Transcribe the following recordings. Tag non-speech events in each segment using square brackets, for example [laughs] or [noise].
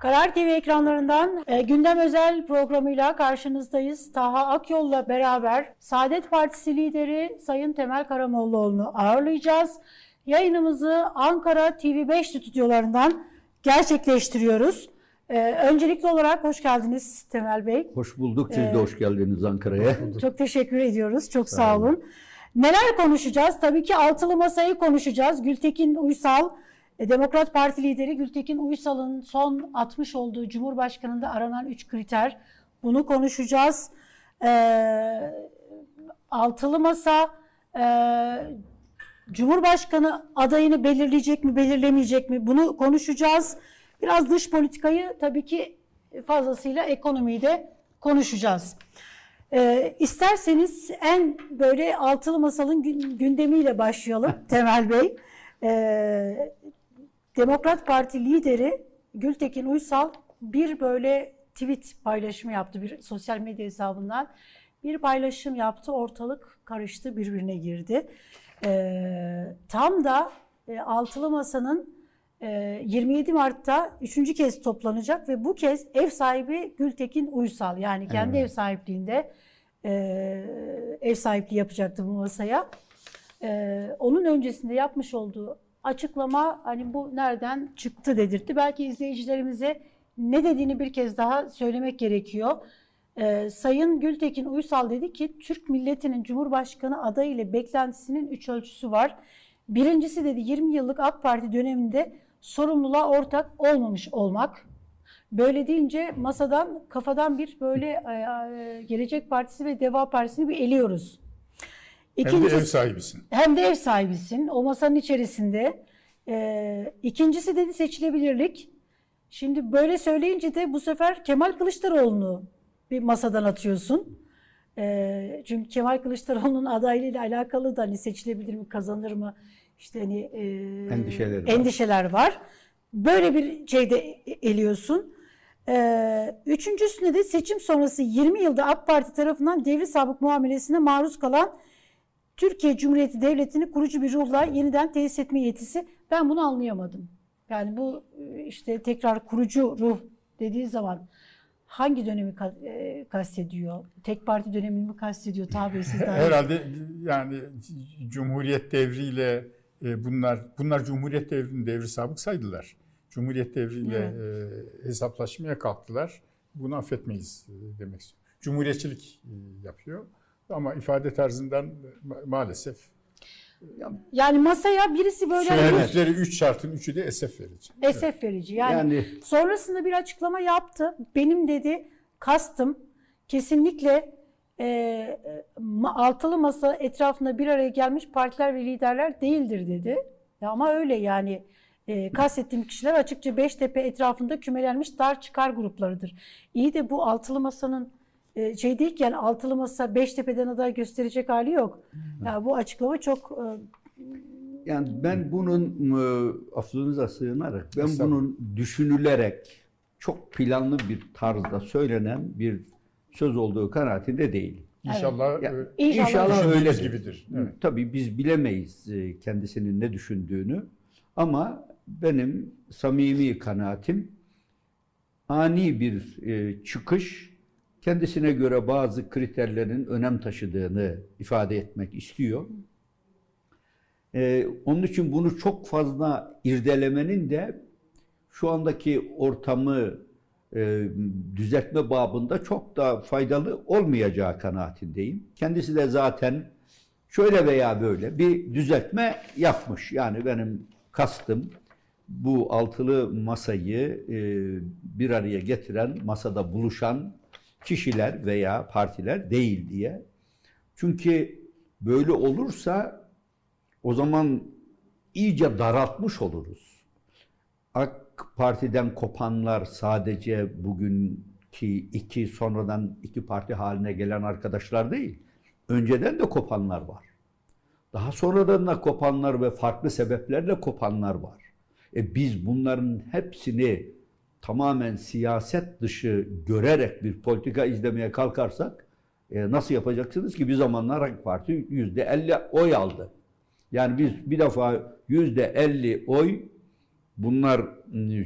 Karar TV ekranlarından e, gündem özel programıyla karşınızdayız. Taha Akyol'la beraber Saadet Partisi lideri Sayın Temel Karamollaoğlu'nu ağırlayacağız. Yayınımızı Ankara TV5 stüdyolarından gerçekleştiriyoruz. E, öncelikli olarak hoş geldiniz Temel Bey. Hoş bulduk. Siz de hoş geldiniz Ankara'ya. Çok teşekkür ediyoruz. Çok sağ olun. Neler konuşacağız? Tabii ki altılı masayı konuşacağız. Gültekin Uysal, e, Demokrat Parti lideri Gültekin Uysal'ın son atmış olduğu Cumhurbaşkanı'nda aranan üç kriter. Bunu konuşacağız. Ee, altılı masa e, Cumhurbaşkanı adayını belirleyecek mi, belirlemeyecek mi? Bunu konuşacağız. Biraz dış politikayı tabii ki fazlasıyla ekonomiyi de konuşacağız. Ee, isterseniz en böyle altılı masalın gündemiyle başlayalım Temel Bey. Ee, Demokrat Parti lideri Gültekin Uysal bir böyle tweet paylaşımı yaptı bir sosyal medya hesabından. Bir paylaşım yaptı, ortalık karıştı, birbirine girdi. Ee, tam da e, Altılı Masa'nın e, 27 Mart'ta üçüncü kez toplanacak ve bu kez ev sahibi Gültekin Uysal yani kendi evet. ev sahipliğinde e, ev sahipliği yapacaktı bu masaya. E, onun öncesinde yapmış olduğu açıklama hani bu nereden çıktı dedirtti. Belki izleyicilerimize ne dediğini bir kez daha söylemek gerekiyor. Ee, Sayın Gültekin Uysal dedi ki Türk milletinin Cumhurbaşkanı adayı ile beklentisinin üç ölçüsü var. Birincisi dedi 20 yıllık AK Parti döneminde sorumluluğa ortak olmamış olmak. Böyle deyince masadan kafadan bir böyle e, e, Gelecek Partisi ve Deva Partisi'ni bir eliyoruz. İkincisi, hem de ev sahibisin. Hem de ev sahibisin. O masanın içerisinde. Ee, ikincisi dedi seçilebilirlik. Şimdi böyle söyleyince de bu sefer Kemal Kılıçdaroğlu'nu bir masadan atıyorsun. Ee, çünkü Kemal Kılıçdaroğlu'nun adaylığıyla alakalı da hani seçilebilir mi, kazanır mı? İşte hani e, endişeler, var. endişeler var. Böyle bir şeyde eliyorsun. Ee, üçüncüsünde de seçim sonrası 20 yılda AK Parti tarafından devri sabık muamelesine maruz kalan Türkiye Cumhuriyeti Devleti'ni kurucu bir ruhla yeniden tesis etme yetisi. Ben bunu anlayamadım. Yani bu e, işte tekrar kurucu ruh dediği zaman hangi dönemi e, kastediyor? Tek parti dönemini mi kastediyor? Tabii siz daha [laughs] Herhalde yani Cumhuriyet devriyle e, bunlar bunlar Cumhuriyet devrinin devri sabık saydılar. Cumhuriyet devriyle evet. hesaplaşmaya kalktılar. Bunu affetmeyiz demek istiyorum. Cumhuriyetçilik yapıyor. Ama ifade tarzından maalesef yani masaya birisi böyle... Söyledikleri 3 şartın 3'ü de esef verici. Esef verici. Yani, yani sonrasında bir açıklama yaptı. Benim dedi kastım kesinlikle e, altılı masa etrafında bir araya gelmiş partiler ve liderler değildir dedi. Ya ama öyle yani e, kastettiğim kişiler açıkça Beştepe etrafında kümelenmiş dar çıkar gruplarıdır. İyi de bu altılı masanın şey değil ki yani altılı masa Beştepe'den aday gösterecek hali yok. Ya yani bu açıklama çok e, yani ben bunun e, affınıza sığınarak ben bunun düşünülerek çok planlı bir tarzda söylenen bir söz olduğu kanaatinde değilim. İnşallah evet. ya, inşallah, inşallah öyle gibidir. Evet. Tabii biz bilemeyiz kendisinin ne düşündüğünü ama benim samimi kanaatim ani bir çıkış kendisine göre bazı kriterlerin önem taşıdığını ifade etmek istiyor. Ee, onun için bunu çok fazla irdelemenin de şu andaki ortamı e, düzeltme babında çok da faydalı olmayacağı kanaatindeyim. Kendisi de zaten şöyle veya böyle bir düzeltme yapmış. Yani benim kastım bu altılı masayı e, bir araya getiren, masada buluşan kişiler veya partiler değil diye. Çünkü böyle olursa o zaman iyice daraltmış oluruz. AK Parti'den kopanlar sadece bugünkü iki sonradan iki parti haline gelen arkadaşlar değil. Önceden de kopanlar var. Daha sonradan da kopanlar ve farklı sebeplerle kopanlar var. E biz bunların hepsini tamamen siyaset dışı görerek bir politika izlemeye kalkarsak e, nasıl yapacaksınız ki bir zamanlar AK Parti yüzde elli oy aldı. Yani biz bir defa yüzde elli oy bunlar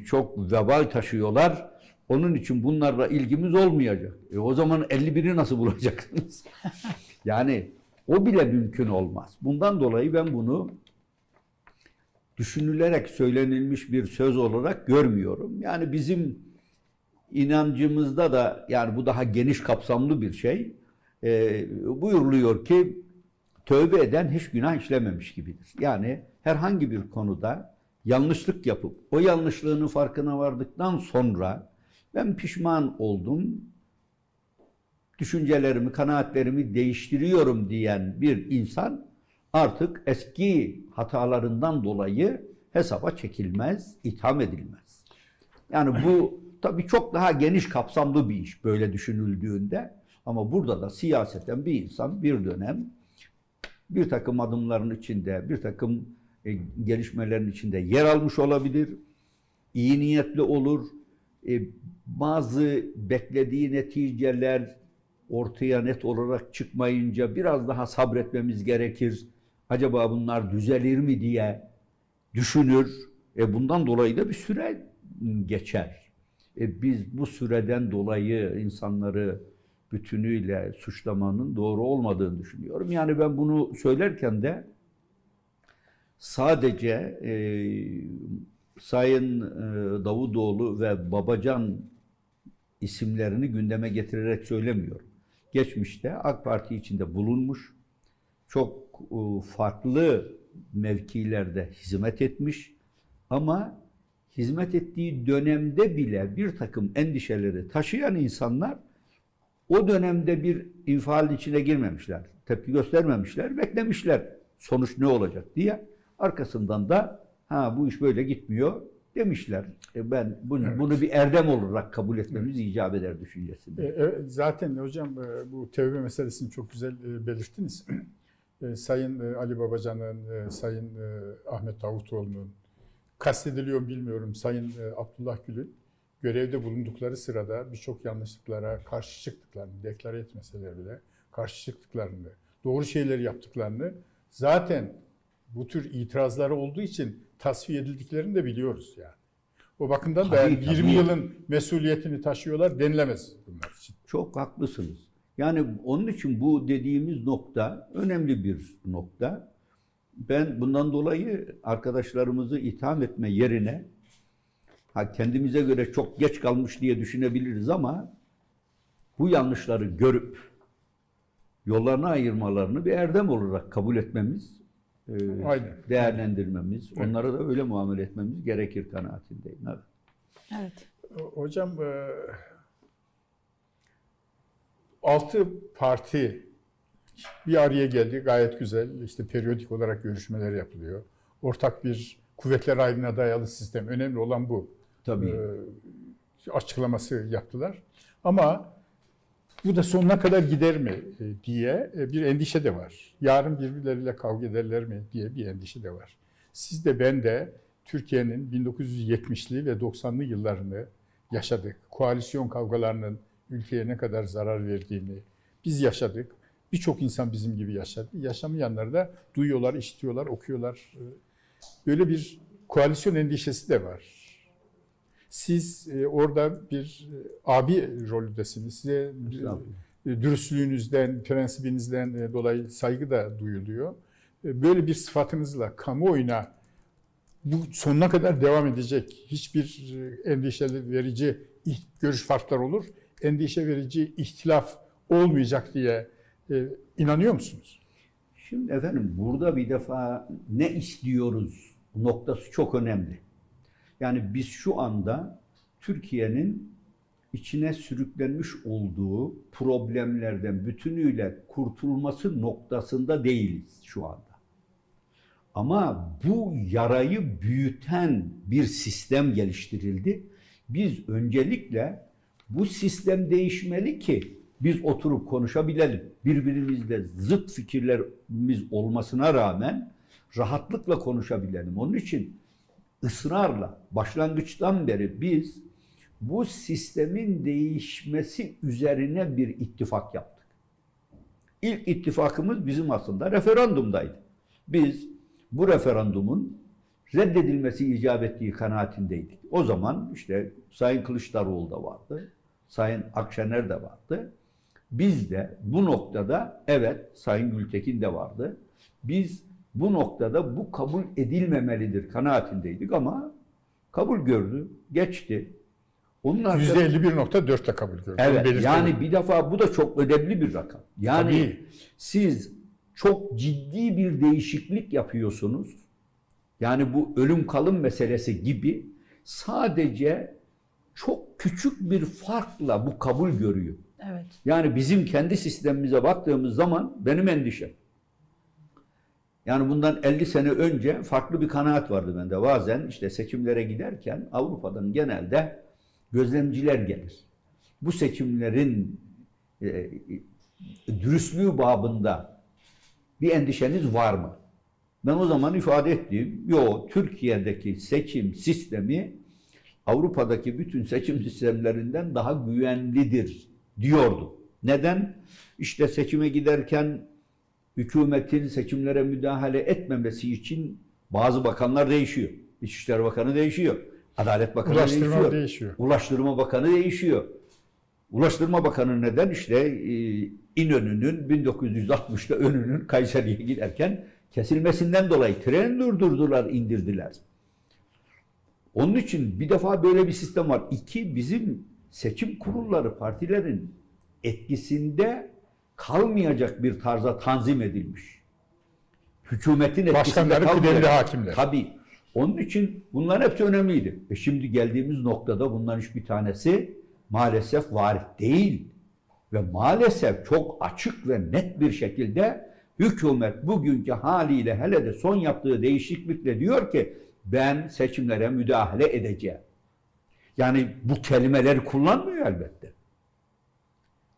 çok vebal taşıyorlar. Onun için bunlarla ilgimiz olmayacak. E o zaman 51'i nasıl bulacaksınız? [laughs] yani o bile mümkün olmaz. Bundan dolayı ben bunu düşünülerek söylenilmiş bir söz olarak görmüyorum. Yani bizim inancımızda da yani bu daha geniş kapsamlı bir şey. E, buyuruluyor ki tövbe eden hiç günah işlememiş gibidir. Yani herhangi bir konuda yanlışlık yapıp o yanlışlığının farkına vardıktan sonra ben pişman oldum, düşüncelerimi, kanaatlerimi değiştiriyorum diyen bir insan artık eski hatalarından dolayı hesaba çekilmez, itham edilmez. Yani bu tabii çok daha geniş kapsamlı bir iş böyle düşünüldüğünde ama burada da siyaseten bir insan bir dönem bir takım adımların içinde, bir takım e, gelişmelerin içinde yer almış olabilir, iyi niyetli olur, e, bazı beklediği neticeler ortaya net olarak çıkmayınca biraz daha sabretmemiz gerekir. Acaba bunlar düzelir mi diye düşünür. E bundan dolayı da bir süre geçer. E biz bu süreden dolayı insanları bütünüyle suçlamanın doğru olmadığını düşünüyorum. Yani ben bunu söylerken de sadece e, Sayın e, Davutoğlu ve Babacan isimlerini gündeme getirerek söylemiyorum. Geçmişte AK Parti içinde bulunmuş, çok e, farklı mevkilerde hizmet etmiş ama hizmet ettiği dönemde bile bir takım endişeleri taşıyan insanlar o dönemde bir infial içine girmemişler. Tepki göstermemişler, beklemişler sonuç ne olacak diye. Arkasından da ha bu iş böyle gitmiyor demişler. E ben bunu, Evet. bunu bir erdem olarak kabul etmemiz icap eder düşüncesinde. E, evet, zaten hocam e, bu tevbe meselesini çok güzel e, belirttiniz. E, Sayın e, Ali Babacan'ın, e, Sayın e, Ahmet Davutoğlu'nun, kastediliyor bilmiyorum Sayın Abdullah Gül'ün görevde bulundukları sırada birçok yanlışlıklara karşı çıktıklarını, deklare etmeseler bile karşı çıktıklarını, doğru şeyleri yaptıklarını zaten bu tür itirazları olduğu için tasfiye edildiklerini de biliyoruz yani. O bakımdan da yani 20 tabii. yılın mesuliyetini taşıyorlar denilemez bunlar için. Çok haklısınız. Yani onun için bu dediğimiz nokta önemli bir nokta. Ben bundan dolayı arkadaşlarımızı itham etme yerine ha kendimize göre çok geç kalmış diye düşünebiliriz ama bu yanlışları görüp yollarını ayırmalarını bir erdem olarak kabul etmemiz, e, Aynen. değerlendirmemiz, Evet. onlara da öyle muamele etmemiz gerekir kanaatindeyim. Evet. Evet. Hocam e, altı parti bir araya geldi. Gayet güzel. İşte periyodik olarak görüşmeler yapılıyor. Ortak bir kuvvetler ayrımına dayalı sistem. Önemli olan bu. Tabii. E, açıklaması yaptılar. Ama bu da sonuna kadar gider mi e, diye e, bir endişe de var. Yarın birbirleriyle kavga ederler mi diye bir endişe de var. Siz de ben de Türkiye'nin 1970'li ve 90'lı yıllarını yaşadık. Koalisyon kavgalarının ülkeye ne kadar zarar verdiğini biz yaşadık. Birçok insan bizim gibi yaşadı. Yaşamayanlar da duyuyorlar, işitiyorlar, okuyorlar. Böyle bir koalisyon endişesi de var. Siz e, orada bir e, abi rolündesiniz. Size e, dürüstlüğünüzden, prensibinizden dolayı saygı da duyuluyor. Böyle bir sıfatınızla kamuoyuna bu sonuna kadar devam edecek hiçbir e, endişe verici görüş farkları olur. Endişe verici ihtilaf olmayacak diye e, inanıyor musunuz? Şimdi efendim burada bir defa ne istiyoruz noktası çok önemli. Yani biz şu anda Türkiye'nin içine sürüklenmiş olduğu problemlerden bütünüyle kurtulması noktasında değiliz şu anda. Ama bu yarayı büyüten bir sistem geliştirildi. Biz öncelikle bu sistem değişmeli ki biz oturup konuşabilelim. Birbirimizle zıt fikirlerimiz olmasına rağmen rahatlıkla konuşabilelim. Onun için ısrarla başlangıçtan beri biz bu sistemin değişmesi üzerine bir ittifak yaptık. İlk ittifakımız bizim aslında referandumdaydı. Biz bu referandumun reddedilmesi icap ettiği kanaatindeydik. O zaman işte Sayın Kılıçdaroğlu da vardı, Sayın Akşener de vardı. Biz de bu noktada evet Sayın Gültekin de vardı. Biz bu noktada bu kabul edilmemelidir kanaatindeydik ama kabul gördü, geçti. Onun arkasında- %51.4'te kabul gördü. Evet yani bir defa bu da çok önemli bir rakam. Yani Tabii. siz çok ciddi bir değişiklik yapıyorsunuz. Yani bu ölüm kalım meselesi gibi sadece çok küçük bir farkla bu kabul görüyor. Evet. Yani bizim kendi sistemimize baktığımız zaman benim endişem. Yani bundan 50 sene önce farklı bir kanaat vardı bende. Bazen işte seçimlere giderken Avrupa'dan genelde gözlemciler gelir. Bu seçimlerin e, dürüstlüğü babında bir endişeniz var mı? Ben o zaman ifade ettiğim, yo Türkiye'deki seçim sistemi Avrupa'daki bütün seçim sistemlerinden daha güvenlidir diyordu. Neden? İşte seçime giderken hükümetin seçimlere müdahale etmemesi için bazı bakanlar değişiyor. İçişleri Bakanı değişiyor. Adalet Bakanı Ulaştırma değişiyor. değişiyor. Ulaştırma Bakanı değişiyor. Ulaştırma Bakanı neden? İşte e, İnönü'nün 1960'ta önünün Kayseri'ye giderken kesilmesinden dolayı tren durdurdular, indirdiler. Onun için bir defa böyle bir sistem var. İki, bizim seçim kurulları partilerin etkisinde kalmayacak bir tarza tanzim edilmiş. Hükümetin etkisinde Başkanları kalmayacak. hakimler. Tabii. Onun için bunların hepsi önemliydi. E şimdi geldiğimiz noktada bunların hiçbir tanesi maalesef var değil. Ve maalesef çok açık ve net bir şekilde hükümet bugünkü haliyle hele de son yaptığı değişiklikle diyor ki ben seçimlere müdahale edeceğim. Yani bu kelimeleri kullanmıyor elbette.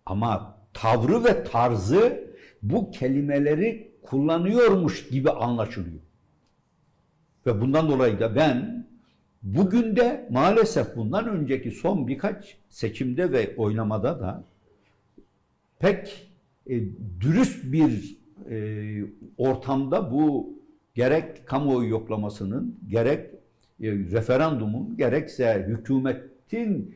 Ama tavrı ve tarzı bu kelimeleri kullanıyormuş gibi anlaşılıyor. Ve bundan dolayı da ben bugün de maalesef bundan önceki son birkaç seçimde ve oylamada da pek e, dürüst bir e, ortamda bu gerek kamuoyu yoklamasının gerek e, referandumun gerekse hükümetin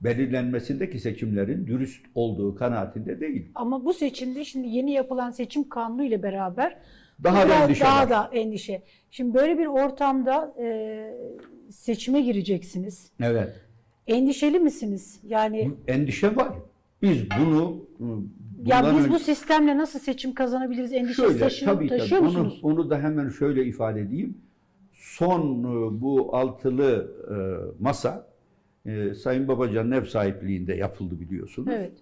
belirlenmesindeki seçimlerin dürüst olduğu kanaatinde değil. Ama bu seçimde şimdi yeni yapılan seçim kanunu ile beraber Daha da endişe daha var. da endişe. Şimdi böyle bir ortamda e, seçime gireceksiniz. Evet. Endişeli misiniz? Yani Endişe var. Biz bunu ya biz önce- bu sistemle nasıl seçim kazanabiliriz endişesi Şöyle, taşı- tabii, tabii. taşıyor Onu, musunuz? onu da hemen şöyle ifade edeyim. Son e, bu altılı e, masa e, Sayın Babacan'ın ev sahipliğinde yapıldı biliyorsunuz. Evet.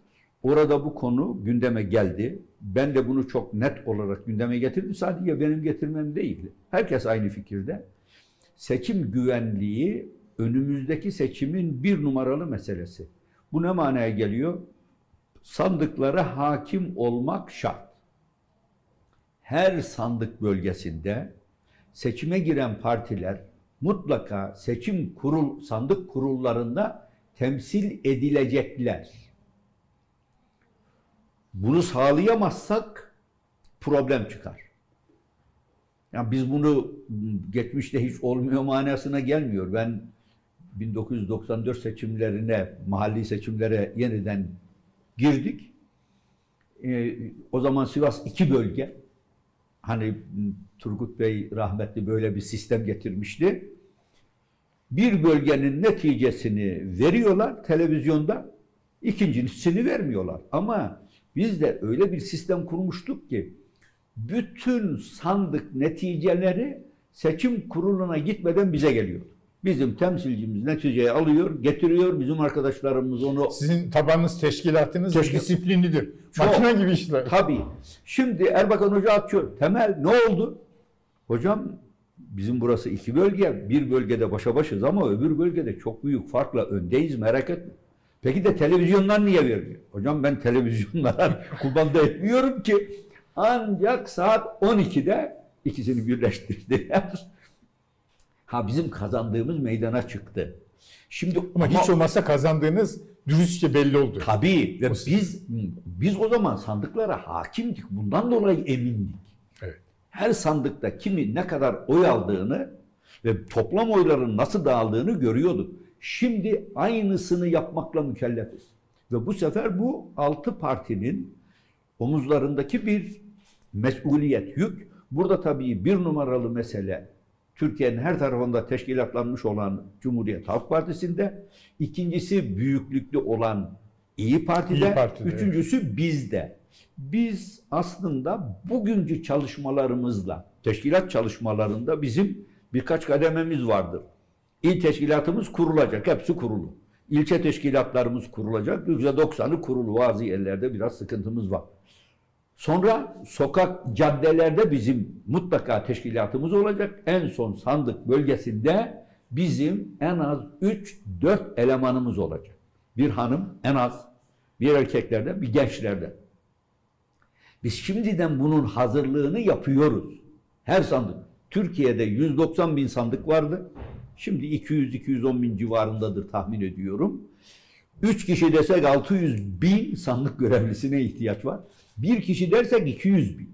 Orada bu konu gündeme geldi. Ben de bunu çok net olarak gündeme getirdim. Sadece benim getirmem değil. Herkes aynı fikirde. Seçim güvenliği önümüzdeki seçimin bir numaralı meselesi. Bu ne manaya geliyor? Sandıklara hakim olmak şart. Her sandık bölgesinde seçime giren partiler mutlaka seçim kurul sandık kurullarında temsil edilecekler. Bunu sağlayamazsak problem çıkar. Yani biz bunu geçmişte hiç olmuyor manasına gelmiyor. Ben 1994 seçimlerine, mahalli seçimlere yeniden girdik. Ee, o zaman Sivas iki bölge. Hani Turgut Bey rahmetli böyle bir sistem getirmişti. Bir bölgenin neticesini veriyorlar televizyonda, ikincisini vermiyorlar. Ama biz de öyle bir sistem kurmuştuk ki bütün sandık neticeleri seçim kuruluna gitmeden bize geliyor. Bizim temsilcimiz neticeyi alıyor, getiriyor. Bizim arkadaşlarımız onu Sizin tabanınız, teşkilatınız Teşkil- disiplinlidir. Çok. Makine gibi işler. Tabii. Şimdi Erbakan Hoca atıyor. Temel ne oldu? Hocam bizim burası iki bölge. Bir bölgede başa başız ama öbür bölgede çok büyük farkla öndeyiz merak etme. Peki de televizyonlar niye vermiyor? Hocam ben televizyonlara [laughs] kumanda etmiyorum ki. Ancak saat 12'de ikisini birleştirdiler. Ha bizim kazandığımız meydana çıktı. Şimdi Ama, hiç olmazsa kazandığınız dürüstçe belli oldu. Tabii ve biz biz o zaman sandıklara hakimdik. Bundan dolayı emindik. Evet. Her sandıkta kimin ne kadar oy aldığını Ve toplam oyların nasıl dağıldığını görüyordu. Şimdi aynısını yapmakla mükellefiz. Ve bu sefer bu altı partinin omuzlarındaki bir mesuliyet, yük. Burada tabii bir numaralı mesele Türkiye'nin her tarafında teşkilatlanmış olan Cumhuriyet Halk Partisi'nde, ikincisi büyüklüklü olan İyi Parti'de, İYİ Parti'de, üçüncüsü bizde. Biz aslında bugünkü çalışmalarımızla, teşkilat çalışmalarında bizim birkaç kadememiz vardır. İl teşkilatımız kurulacak, hepsi kurulu. İlçe teşkilatlarımız kurulacak, %90'ı kurulu. Bazı yerlerde biraz sıkıntımız var. Sonra sokak, caddelerde bizim mutlaka teşkilatımız olacak. En son sandık bölgesinde bizim en az 3-4 elemanımız olacak. Bir hanım en az, bir erkeklerde, bir gençlerde. Biz şimdiden bunun hazırlığını yapıyoruz. Her sandık. Türkiye'de 190 bin sandık vardı. Şimdi 200-210 bin civarındadır tahmin ediyorum. 3 kişi desek 600 bin sandık görevlisine ihtiyaç var. Bir kişi dersek 200 bin.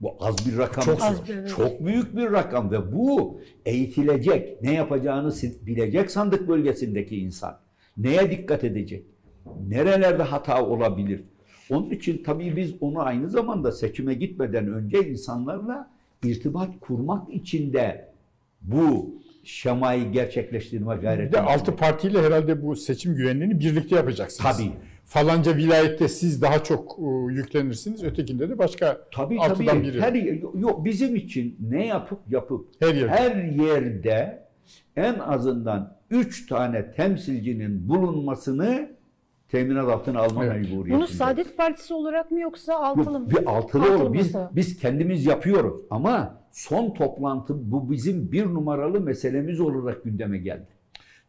Bu az bir rakam. Çok Az bir, evet. Çok büyük bir rakam ve bu eğitilecek, ne yapacağını bilecek sandık bölgesindeki insan. Neye dikkat edecek? Nerelerde hata olabilir? Onun için tabii biz onu aynı zamanda seçime gitmeden önce insanlarla irtibat kurmak için de bu şemayı gerçekleştirme Bir gayreti. de altı partiyle herhalde bu seçim güvenliğini birlikte yapacaksınız. Tabii. Falanca vilayette siz daha çok e, yüklenirsiniz, ötekinde de başka Tabii altıdan tabii. biri. Her, yok, bizim için ne yapıp yapıp Her yerde. her yerde en azından üç tane temsilcinin bulunmasını teminat altına alma Evet. mecburiyetinde. Bunu Saadet Partisi olarak mı yoksa altılı mı? Bir altılı, Altılı olur. Biz, biz kendimiz yapıyoruz ama son toplantı bu bizim bir numaralı meselemiz olarak gündeme geldi.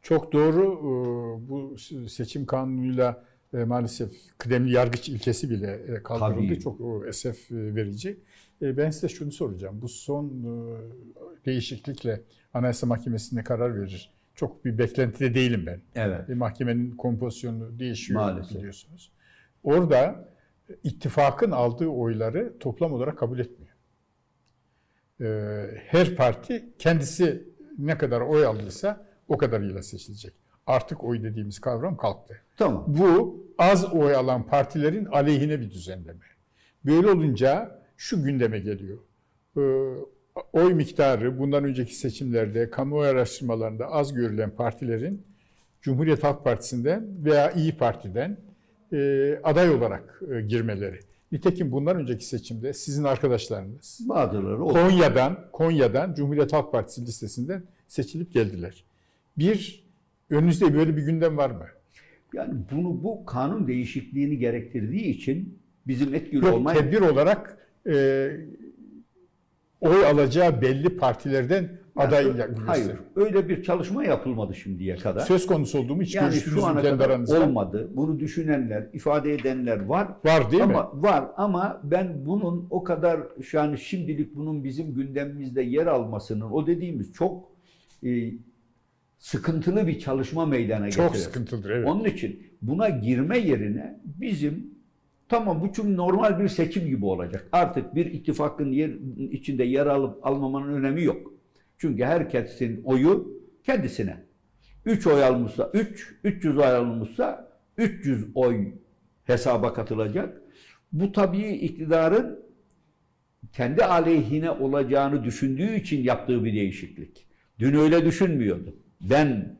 Çok doğru. e, Bu seçim kanunuyla e, maalesef kıdemli yargıç ilkesi bile e, kaldırıldı. Tabii. Çok o, esef e, verici. E, Ben size şunu soracağım. Bu son e, değişiklikle Anayasa Mahkemesi'ne karar verir. Çok bir beklentide değilim ben. Evet. E, Mahkemenin kompozisyonu değişiyor Maalesef. biliyorsunuz. Orada e, ittifakın aldığı oyları toplam olarak kabul etmiyor. E, Her parti kendisi ne kadar oy aldıysa o kadarıyla seçilecek. Artık oy dediğimiz kavram kalktı. Tamam. Bu az oy alan partilerin aleyhine bir düzenleme. Böyle olunca şu gündeme geliyor. Ee, oy miktarı bundan önceki seçimlerde kamuoyu araştırmalarında az görülen partilerin Cumhuriyet Halk Partisi'nden veya İyi Parti'den e, aday olarak e, girmeleri. Nitekim bundan önceki seçimde sizin arkadaşlarınız Bazıları. Konya'dan Konya'dan Cumhuriyet Halk Partisi listesinden seçilip geldiler. Bir önünüzde böyle bir gündem var mı? Yani bunu bu kanun değişikliğini gerektirdiği için bizim etkili Yok, olmaya tedbir olarak e, oy alacağı belli partilerden Yani, hayır. Öyle bir çalışma yapılmadı şimdiye kadar. Söz konusu olduğu mu hiç yani şu ana kadar aranızda? olmadı. Bunu düşünenler, ifade edenler var. Var değil mi? ama var ama ben bunun o kadar yani şimdilik bunun bizim gündemimizde yer almasının o dediğimiz çok e, sıkıntılı bir çalışma meydana Çok getirir. sıkıntıdır evet. Onun için buna girme yerine bizim tamam bu çünkü normal bir seçim gibi olacak. Artık bir ittifakın yer, içinde yer alıp almamanın önemi yok. Çünkü herkesin oyu kendisine. 3 oy almışsa 3, 300 oy almışsa 300 oy hesaba katılacak. Bu tabii iktidarın kendi aleyhine olacağını düşündüğü için yaptığı bir değişiklik. Dün öyle düşünmüyordu. Ben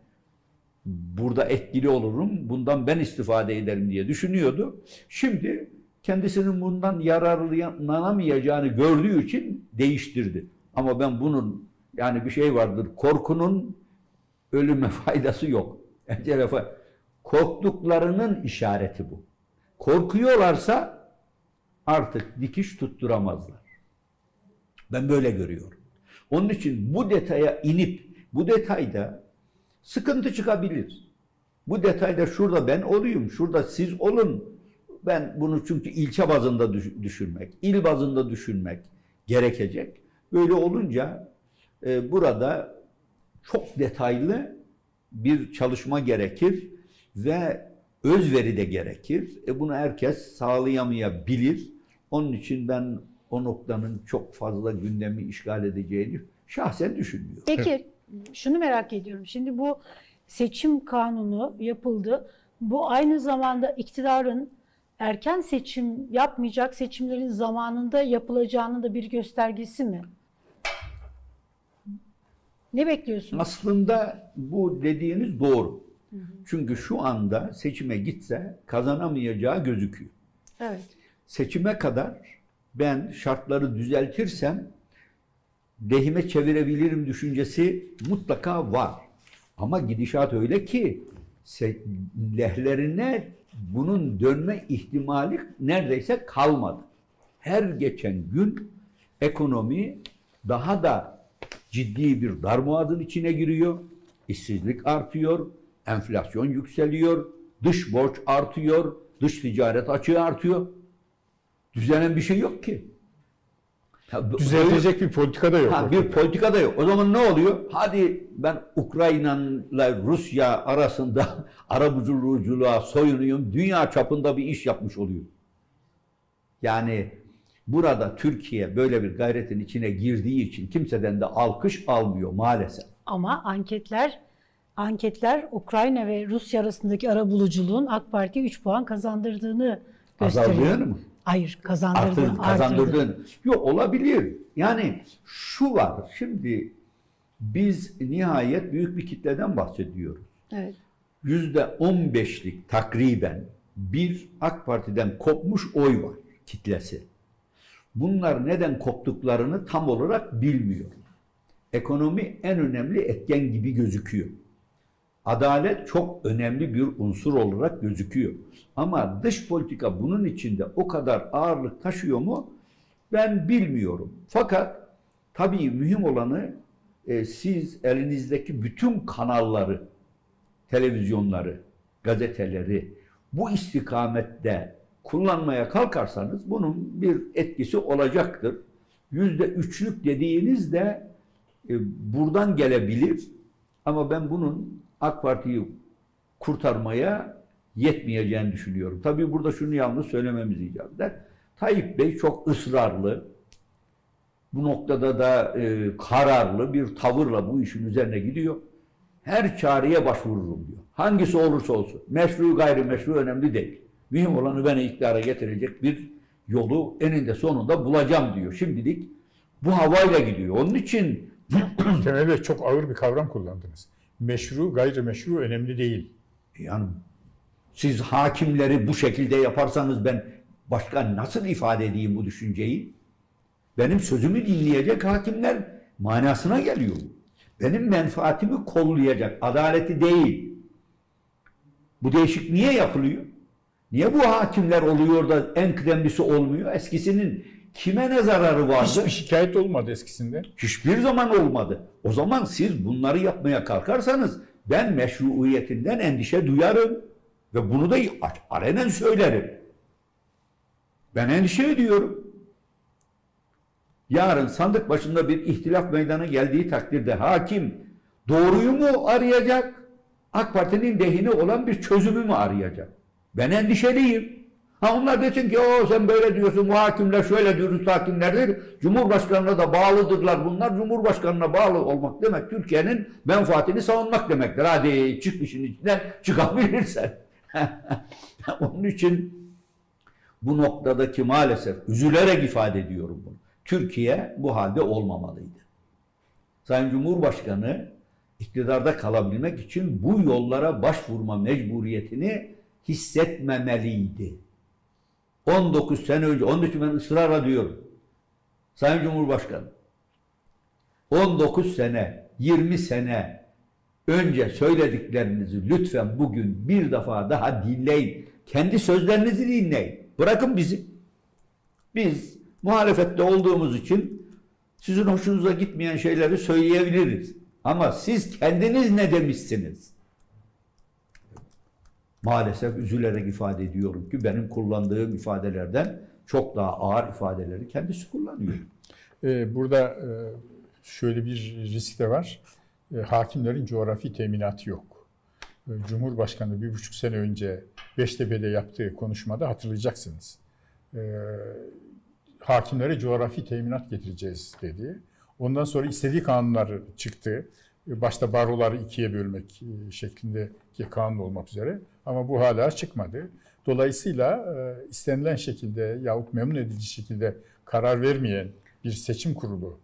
burada etkili olurum, bundan ben istifade ederim diye düşünüyordu. Şimdi kendisinin bundan yararlanamayacağını gördüğü için değiştirdi. Ama ben bunun yani bir şey vardır, korkunun ölüme [laughs] faydası yok. Ecele Korktuklarının işareti bu. Korkuyorlarsa artık dikiş tutturamazlar. Ben böyle görüyorum. Onun için bu detaya inip bu detayda sıkıntı çıkabilir. Bu detayda şurada ben olayım, şurada siz olun. Ben bunu çünkü ilçe bazında düş- düşünmek, il bazında düşünmek gerekecek. Böyle olunca e, burada çok detaylı bir çalışma gerekir ve özveri de gerekir. E, bunu herkes sağlayamayabilir. Onun için ben o noktanın çok fazla gündemi işgal edeceğini şahsen düşünmüyorum. Peki şunu merak ediyorum. Şimdi bu seçim kanunu yapıldı. Bu aynı zamanda iktidarın erken seçim yapmayacak seçimlerin zamanında yapılacağının da bir göstergesi mi? Ne bekliyorsunuz? Aslında bu dediğiniz doğru. Çünkü şu anda seçime gitse kazanamayacağı gözüküyor. Evet. Seçime kadar ben şartları düzeltirsem lehime çevirebilirim düşüncesi mutlaka var. Ama gidişat öyle ki lehlerine bunun dönme ihtimali neredeyse kalmadı. Her geçen gün ekonomi daha da ciddi bir darboğazın içine giriyor. İşsizlik artıyor, enflasyon yükseliyor, dış borç artıyor, dış ticaret açığı artıyor. Düzenen bir şey yok ki. Ya Düzeltecek bir politika da yok. Ha, ortada. bir politika da yok. O zaman ne oluyor? Hadi ben Ukrayna'la Rusya arasında [laughs] arabuluculuğa soyunuyum. Dünya çapında bir iş yapmış oluyor. Yani burada Türkiye böyle bir gayretin içine girdiği için kimseden de alkış almıyor maalesef. Ama anketler anketler Ukrayna ve Rusya arasındaki arabuluculuğun AK Parti'ye 3 puan kazandırdığını gösteriyor. Azaldığını mı? Hayır, kazandırdı, Artır, arttırdı. kazandırdığını. Yok olabilir. Yani şu var. Şimdi biz nihayet büyük bir kitleden bahsediyoruz. Evet. yüzde on beşlik takriben bir AK Parti'den kopmuş oy var kitlesi. Bunlar neden koptuklarını tam olarak bilmiyor. Ekonomi en önemli etken gibi gözüküyor. Adalet çok önemli bir unsur olarak gözüküyor. Ama dış politika bunun içinde o kadar ağırlık taşıyor mu? Ben bilmiyorum. Fakat tabii mühim olanı e, siz elinizdeki bütün kanalları televizyonları, gazeteleri bu istikamette kullanmaya kalkarsanız bunun bir etkisi olacaktır. Yüzde üçlük dediğiniz de e, buradan gelebilir ama ben bunun AK Parti'yi kurtarmaya yetmeyeceğini düşünüyorum. Tabii burada şunu yalnız söylememiz icap eder. Tayyip Bey çok ısrarlı, bu noktada da e, kararlı bir tavırla bu işin üzerine gidiyor. Her çareye başvururum diyor. Hangisi olursa olsun. Meşru gayrimeşru önemli değil. Mühim olanı beni iktidara getirecek bir yolu eninde sonunda bulacağım diyor. Şimdilik bu havayla gidiyor. Onun için Temel Bey çok ağır bir kavram kullandınız. Meşru, gayrimeşru önemli değil. yani siz hakimleri bu şekilde yaparsanız ben başka nasıl ifade edeyim bu düşünceyi? Benim sözümü dinleyecek hakimler manasına geliyor. Benim menfaatimi kollayacak, adaleti değil. Bu değişik niye yapılıyor? Niye bu hakimler oluyor da en kıdemlisi olmuyor? Eskisinin kime ne zararı vardı? Hiçbir şikayet olmadı eskisinde. Hiçbir zaman olmadı. O zaman siz bunları yapmaya kalkarsanız ben meşruiyetinden endişe duyarım. Ve bunu da alenen söylerim. Ben endişe ediyorum. Yarın sandık başında bir ihtilaf meydana geldiği takdirde hakim doğruyu mu arayacak? AK Parti'nin lehine olan bir çözümü mü arayacak? Ben endişeliyim. Ha onlar desin ki o sen böyle diyorsun bu hakimler şöyle diyoruz hakimlerdir. Cumhurbaşkanına da bağlıdırlar bunlar. Cumhurbaşkanına bağlı olmak demek Türkiye'nin menfaatini savunmak demektir. Hadi çık işin içinden çıkabilirsen. [laughs] Onun için bu noktadaki maalesef üzülerek ifade ediyorum bunu. Türkiye bu halde olmamalıydı. Sayın Cumhurbaşkanı iktidarda kalabilmek için bu yollara başvurma mecburiyetini hissetmemeliydi. 19 sene önce, onun için ben ısrarla diyorum. Sayın Cumhurbaşkanı, 19 sene, 20 sene önce söylediklerinizi lütfen bugün bir defa daha dinleyin. Kendi sözlerinizi dinleyin. Bırakın bizi. Biz muhalefette olduğumuz için sizin hoşunuza gitmeyen şeyleri söyleyebiliriz. Ama siz kendiniz ne demişsiniz? Maalesef üzülerek ifade ediyorum ki benim kullandığım ifadelerden çok daha ağır ifadeleri kendisi kullanıyor. Ee, burada e, şöyle bir risk de var. E, Hakimlerin coğrafi teminatı yok. E, Cumhurbaşkanı bir buçuk sene önce Beştepe'de yaptığı konuşmada hatırlayacaksınız. E, Hakimlere coğrafi teminat getireceğiz dedi. Ondan sonra istediği kanunlar çıktı. Başta baroları ikiye bölmek şeklindeki kanun olmak üzere. Ama bu hala çıkmadı. Dolayısıyla istenilen şekilde yahut memnun edici şekilde karar vermeyen bir seçim kurulu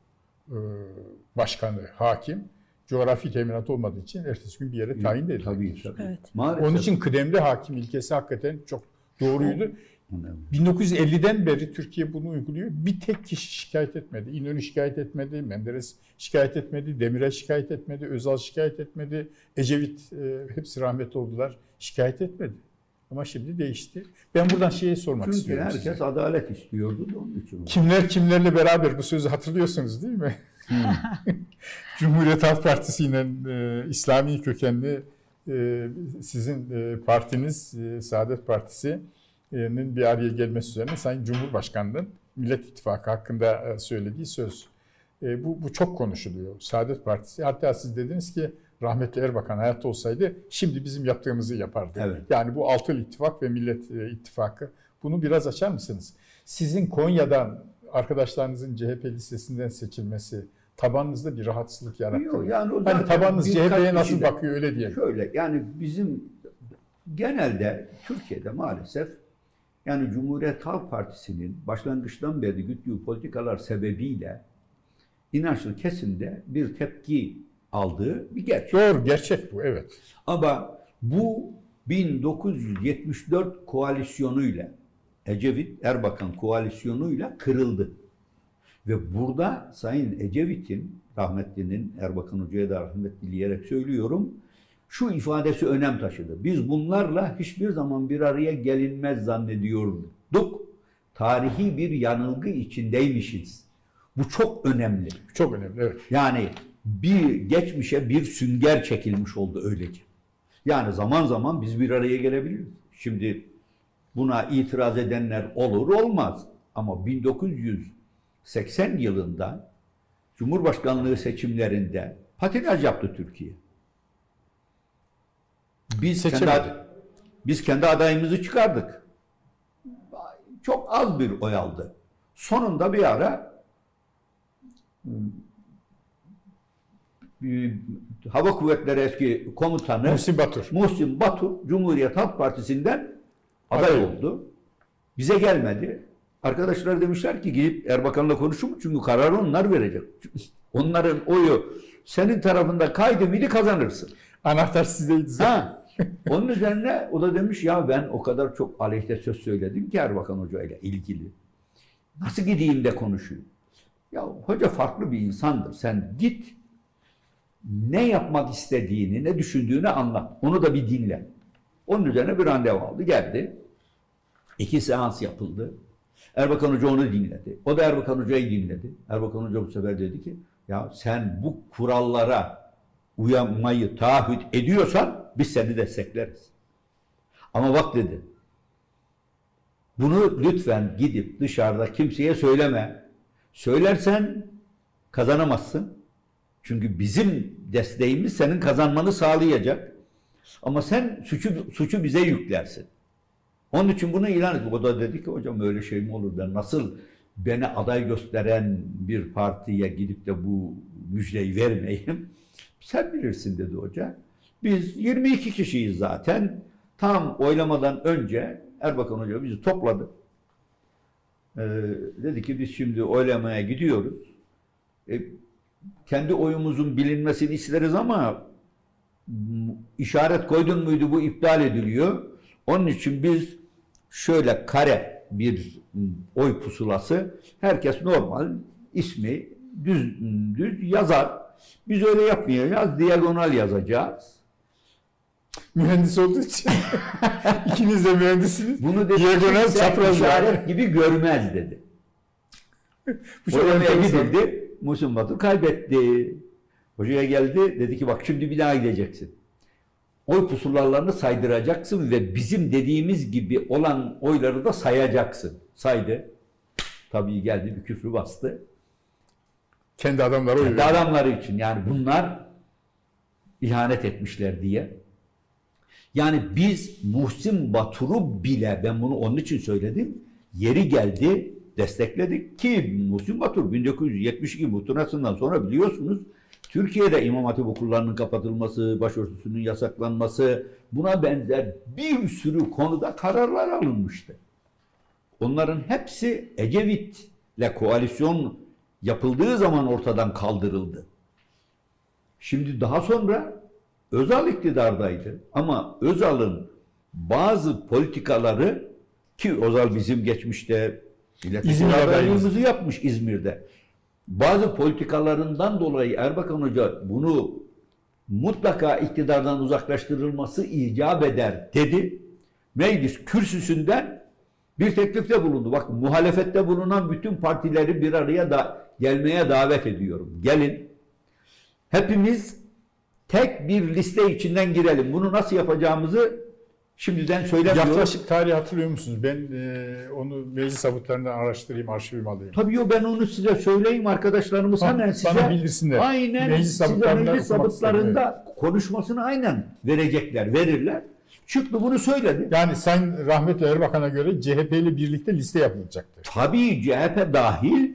başkanı, hakim coğrafi teminat olmadığı için ertesi gün bir yere tayin edildi. Tabii tabii. Evet. Maalesef. Onun için kıdemli hakim ilkesi hakikaten çok doğruydu. Önemli. 1950'den beri Türkiye bunu uyguluyor. Bir tek kişi şikayet etmedi. İnönü şikayet etmedi, Menderes şikayet etmedi, Demirel şikayet etmedi, Özal şikayet etmedi, Ecevit e, hepsi rahmetli oldular. Şikayet etmedi. Ama şimdi değişti. Ben buradan şeyi sormak Çünkü istiyorum herkes size. adalet istiyordu da onun için. Kimler kimlerle beraber bu sözü hatırlıyorsunuz değil mi? [laughs] Cumhuriyet Halk Partisi ile e, İslami kökenli e, sizin e, partiniz e, Saadet Partisi'nin bir araya gelmesi üzerine Sayın Cumhurbaşkanı'nın Millet İttifakı hakkında e, söylediği söz. E, bu, bu çok konuşuluyor. Saadet Partisi. Hatta siz dediniz ki rahmetli Erbakan hayatta olsaydı şimdi bizim yaptığımızı yapardı. Evet. Yani bu Altılı İttifak ve Millet e, İttifakı. Bunu biraz açar mısınız? Sizin Konya'dan arkadaşlarınızın CHP listesinden seçilmesi tabanınızda bir rahatsızlık yarattı. Yok, yani o Hani tabanınız CHP'ye nasıl bakıyor öyle diyelim. Şöyle yani bizim genelde Türkiye'de maalesef yani Cumhuriyet Halk Partisi'nin başlangıçtan beri güttüğü politikalar sebebiyle inançlı kesimde bir tepki aldığı bir gerçek. Doğru, gerçek bu, evet. Ama bu 1974 koalisyonuyla Ecevit Erbakan koalisyonuyla kırıldı. Ve burada Sayın Ecevit'in rahmetlinin Erbakan Hoca'ya da rahmet dileyerek söylüyorum. Şu ifadesi önem taşıdı. Biz bunlarla hiçbir zaman bir araya gelinmez zannediyorduk. Tarihi bir yanılgı içindeymişiz. Bu çok önemli. Çok önemli, evet. Yani bir geçmişe bir sünger çekilmiş oldu öylece. Yani zaman zaman biz bir araya gelebiliriz. Şimdi buna itiraz edenler olur olmaz. Ama 1980 yılında Cumhurbaşkanlığı seçimlerinde patinaj yaptı Türkiye. Biz kendi, biz kendi adayımızı çıkardık. Çok az bir oy aldı. Sonunda bir ara bir Hava Kuvvetleri eski komutanı Muhsin Batur. Muhsin Batur Cumhuriyet Halk Partisi'nden Aday. oldu. Bize gelmedi. Arkadaşlar demişler ki gidip Erbakan'la konuşun çünkü kararı onlar verecek. Onların oyu senin tarafında kaydı mıydı kazanırsın. Anahtar sizdeydi zaten. Ha. Onun üzerine o da demiş ya ben o kadar çok aleyhte söz söyledim ki Erbakan Hoca ile ilgili. Nasıl gideyim de konuşayım? Ya hoca farklı bir insandır. Sen git ne yapmak istediğini, ne düşündüğünü anlat. Onu da bir dinle. Onun üzerine bir randevu aldı. Geldi. İki seans yapıldı. Erbakan Hoca onu dinledi. O da Erbakan Hoca'yı dinledi. Erbakan Hoca bu sefer dedi ki ya sen bu kurallara uyanmayı taahhüt ediyorsan biz seni destekleriz. Ama bak dedi. Bunu lütfen gidip dışarıda kimseye söyleme. Söylersen kazanamazsın. Çünkü bizim desteğimiz senin kazanmanı sağlayacak. Ama sen suçu, suçu bize yüklersin. Onun için bunu ilan ettik. O da dedi ki hocam öyle şey mi olur? Ben nasıl beni aday gösteren bir partiye gidip de bu müjdeyi vermeyeyim? [laughs] Sen bilirsin dedi hoca. Biz 22 kişiyiz zaten. Tam oylamadan önce Erbakan Hoca bizi topladı. Ee, dedi ki biz şimdi oylamaya gidiyoruz. E, kendi oyumuzun bilinmesini isteriz ama işaret koydun muydu bu iptal ediliyor. Onun için biz şöyle kare bir oy pusulası herkes normal ismi düz düz yazar. Biz öyle yapmayacağız. Diagonal yazacağız. Mühendis olduğu için. [laughs] İkiniz de mühendisiniz. Bunu dedi Diagonal çapraz işaret gibi görmez dedi. [laughs] Bu enteresan. gidildi. Muhsin Batur kaybetti. Hocaya geldi. Dedi ki bak şimdi bir daha gideceksin. Oy pusularlarını saydıracaksın ve bizim dediğimiz gibi olan oyları da sayacaksın. Saydı. Tabii geldi bir küfrü bastı. Kendi adamları Kendi veriyor. adamları için yani bunlar ihanet etmişler diye. Yani biz Muhsin Batur'u bile ben bunu onun için söyledim. Yeri geldi destekledik ki Muhsin Batur 1972 muhtırasından sonra biliyorsunuz Türkiye'de İmam Hatip okullarının kapatılması, başörtüsünün yasaklanması buna benzer bir sürü konuda kararlar alınmıştı. Onların hepsi Ecevit'le koalisyon yapıldığı zaman ortadan kaldırıldı. Şimdi daha sonra Özal iktidardaydı ama Özal'ın bazı politikaları ki Özal bizim geçmişte İzmir adaylığımızı yapmış İzmir'de. Bazı politikalarından dolayı Erbakan Hoca bunu mutlaka iktidardan uzaklaştırılması icap eder dedi. Meclis kürsüsünden bir teklifte bulundu. Bak muhalefette bulunan bütün partileri bir araya da gelmeye davet ediyorum. Gelin. Hepimiz tek bir liste içinden girelim. Bunu nasıl yapacağımızı şimdiden söylemiyorum. Yaklaşık tarihi hatırlıyor musunuz? Ben e, onu meclis sabıtlarından araştırayım, arşivime alayım. Tabii yo ben onu size söyleyeyim arkadaşlarımız Ha, hemen size bana bildirsinler. aynen Meclis size meclis sabıtlarında konuşmasını aynen verecekler, verirler. Çıktı bunu söyledi. Yani Sayın Rahmetli Erbakan'a göre CHP ile birlikte liste yapılacaktır. Tabii CHP dahil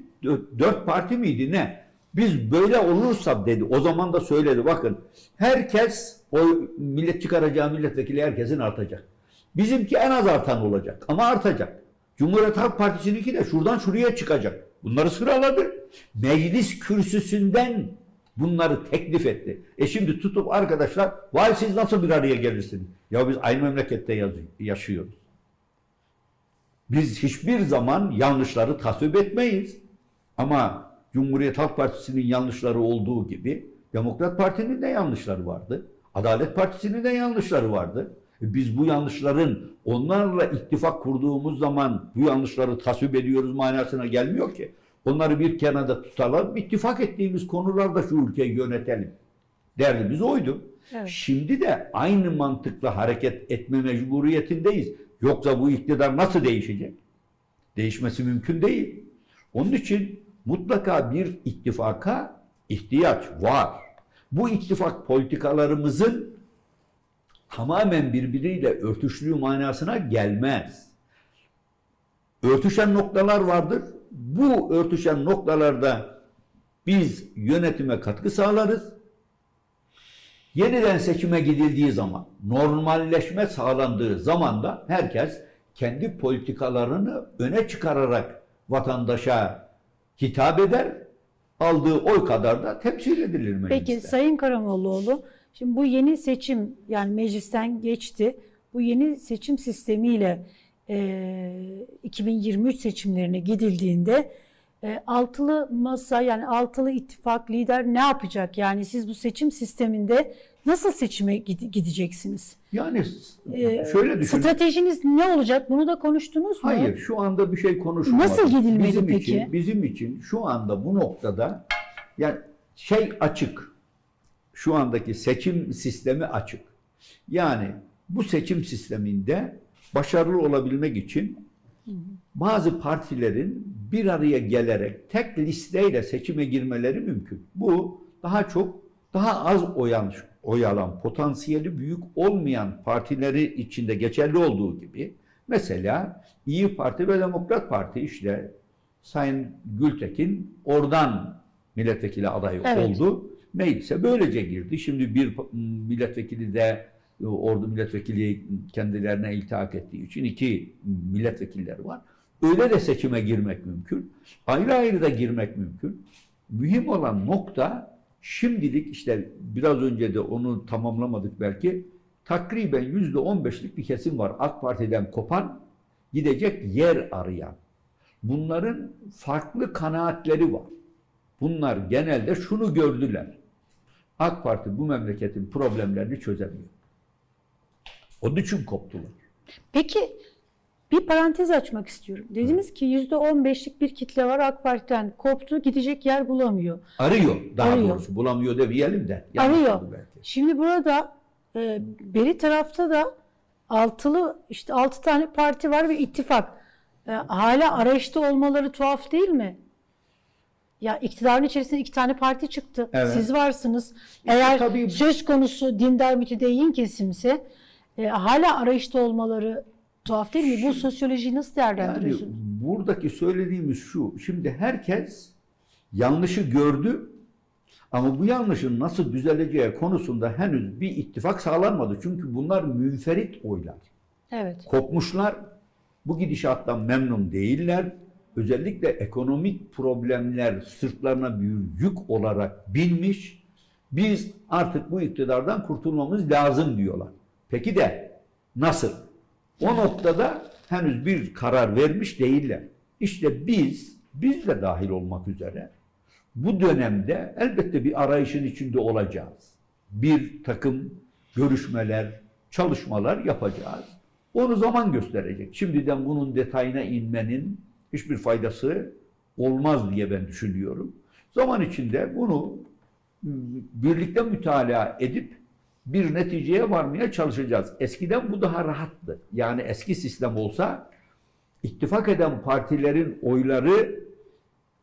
dört parti miydi ne? Biz böyle olursa dedi. O zaman da söyledi. Bakın herkes o millet çıkaracağı milletvekili herkesin artacak. Bizimki en az artan olacak ama artacak. Cumhuriyet Halk Partisi'ninki de şuradan şuraya çıkacak. Bunları sıraladı. Meclis kürsüsünden bunları teklif etti. E şimdi tutup arkadaşlar vay siz nasıl bir araya gelirsiniz? Ya biz aynı memlekette yaşıyoruz. Biz hiçbir zaman yanlışları tasvip etmeyiz. Ama Cumhuriyet Halk Partisi'nin yanlışları olduğu gibi Demokrat Parti'nin de yanlışları vardı. Adalet Partisi'nin de yanlışları vardı. E Biz bu yanlışların onlarla ittifak kurduğumuz zaman bu yanlışları tasvip ediyoruz manasına gelmiyor ki. Onları bir kenarda tutalım, ittifak ettiğimiz konularda şu ülkeyi yönetelim. Derdimiz oydu. Evet. Şimdi de aynı mantıkla hareket etme mecburiyetindeyiz. Yoksa bu iktidar nasıl değişecek? Değişmesi mümkün değil. Onun için mutlaka bir ittifaka ihtiyaç var. Bu ittifak politikalarımızın tamamen birbiriyle örtüşlüğü manasına gelmez. Örtüşen noktalar vardır. Bu örtüşen noktalarda biz yönetime katkı sağlarız. Yeniden seçime gidildiği zaman, normalleşme sağlandığı zaman da herkes kendi politikalarını öne çıkararak vatandaşa hitap eder. Aldığı oy kadar da temsil edilir mecliste. Peki Sayın Karamollaoğlu, şimdi bu yeni seçim yani meclisten geçti. Bu yeni seçim sistemiyle e, 2023 seçimlerine gidildiğinde e, altılı masa yani altılı ittifak lider ne yapacak? Yani siz bu seçim sisteminde nasıl seçime gide- gideceksiniz? Yani E, şöyle düşün. Stratejiniz ne olacak? Bunu da konuştunuz mu? Hayır, şu anda bir şey konuşulmadı. Nasıl gidilmeli bizim peki? Için, bizim için şu anda bu noktada yani şey açık. Şu andaki seçim sistemi açık. Yani bu seçim sisteminde başarılı olabilmek için bazı partilerin bir araya gelerek tek listeyle seçime girmeleri mümkün. Bu daha çok daha az oyan, oy alan, potansiyeli büyük olmayan partileri içinde geçerli olduğu gibi mesela İyi Parti ve Demokrat Parti işte Sayın Gültekin oradan milletvekili adayı Evet. oldu. Meclise böylece girdi. Şimdi bir milletvekili de e, ordu milletvekili kendilerine iltihak ettiği için iki milletvekilleri var. Öyle de seçime girmek mümkün. Ayrı ayrı da girmek mümkün. Mühim olan nokta şimdilik işte biraz önce de onu tamamlamadık belki. Takriben yüzde on beşlik bir kesim var. AK Parti'den kopan gidecek yer arayan. Bunların farklı kanaatleri var. Bunlar genelde şunu gördüler. AK Parti bu memleketin problemlerini çözemiyor. Onun için koptular. Peki bir parantez açmak istiyorum. Dediniz ki %15'lik bir kitle var AK Parti'den koptu gidecek yer bulamıyor. Arıyor daha Arıyor. doğrusu. Bulamıyor demeyelim de. Yanlış Arıyor. oldu belki. Şimdi burada e, beri tarafta da altılı işte altı tane parti var ve ittifak. E, hala arayışta olmaları tuhaf değil mi? Ya iktidarın içerisinde iki tane parti çıktı. Evet. Siz varsınız. Eğer tabii- söz konusu dindar mütedeyyin kesimse e, hala arayışta olmaları tuhaf değil mi? Bu sosyolojiyi nasıl Yani değerlendiriyorsunuz? buradaki söylediğimiz şu. Şimdi herkes yanlışı gördü ama bu yanlışın nasıl düzeleceği konusunda henüz bir ittifak sağlanmadı. Çünkü bunlar münferit oylar. Evet. Kopmuşlar. Bu gidişattan memnun değiller. Özellikle ekonomik problemler sırtlarına bir yük olarak binmiş. Biz artık bu iktidardan kurtulmamız lazım diyorlar. Peki de nasıl? O noktada henüz bir karar vermiş değiller. İşte biz, biz de dahil olmak üzere bu dönemde elbette bir arayışın içinde olacağız. Bir takım görüşmeler, çalışmalar yapacağız. Onu zaman gösterecek. Şimdiden bunun detayına inmenin hiçbir faydası olmaz diye ben düşünüyorum. Zaman içinde bunu m, birlikte mütalaa edip bir neticeye varmaya çalışacağız. Eskiden bu daha rahattı. Yani eski sistem olsa ittifak eden partilerin oyları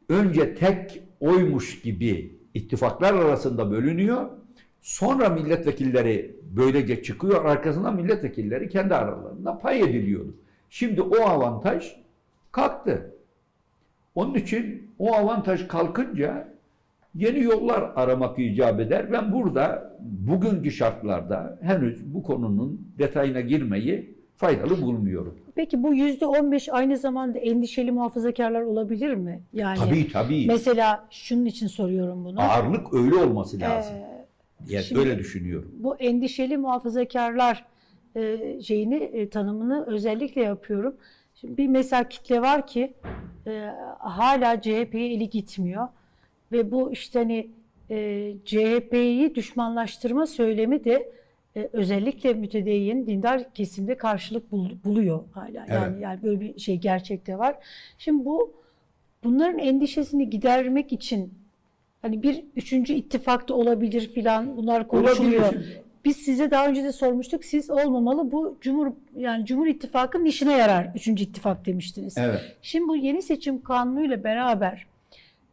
önce tek oymuş gibi ittifaklar arasında bölünüyor. Sonra milletvekilleri böylece çıkıyor. Arkasından milletvekilleri kendi aralarında pay ediliyordu. Şimdi o avantaj kalktı. Onun için o avantaj kalkınca yeni yollar aramak icap eder. Ben burada bugünkü şartlarda henüz bu konunun detayına girmeyi faydalı bulmuyorum. Peki bu yüzde on beş aynı zamanda endişeli muhafazakarlar olabilir mi? Yani Tabii tabii. mesela şunun için soruyorum bunu. Ağırlık öyle olması lazım. Ee, diye şimdi- öyle düşünüyorum. bu endişeli muhafazakarlar e, şeyini e, tanımını özellikle yapıyorum. Şimdi bir mesela kitle var ki e, hala CHP'ye eli gitmiyor ve bu işte hani e, CHP'yi düşmanlaştırma söylemi de e, özellikle mütedeyyin dindar kesimde karşılık bul- buluyor hala. Yani Evet. yani böyle bir şey gerçekte var. Şimdi bu bunların endişesini gidermek için hani bir üçüncü ittifakta olabilir filan bunlar konuşuluyor. Olabilir. Biz size daha önce de sormuştuk. Siz olmamalı. Bu Cumhur yani Cumhur İttifakı'nın işine yarar. Üçüncü ittifak demiştiniz. Evet. Şimdi bu yeni seçim kanunuyla beraber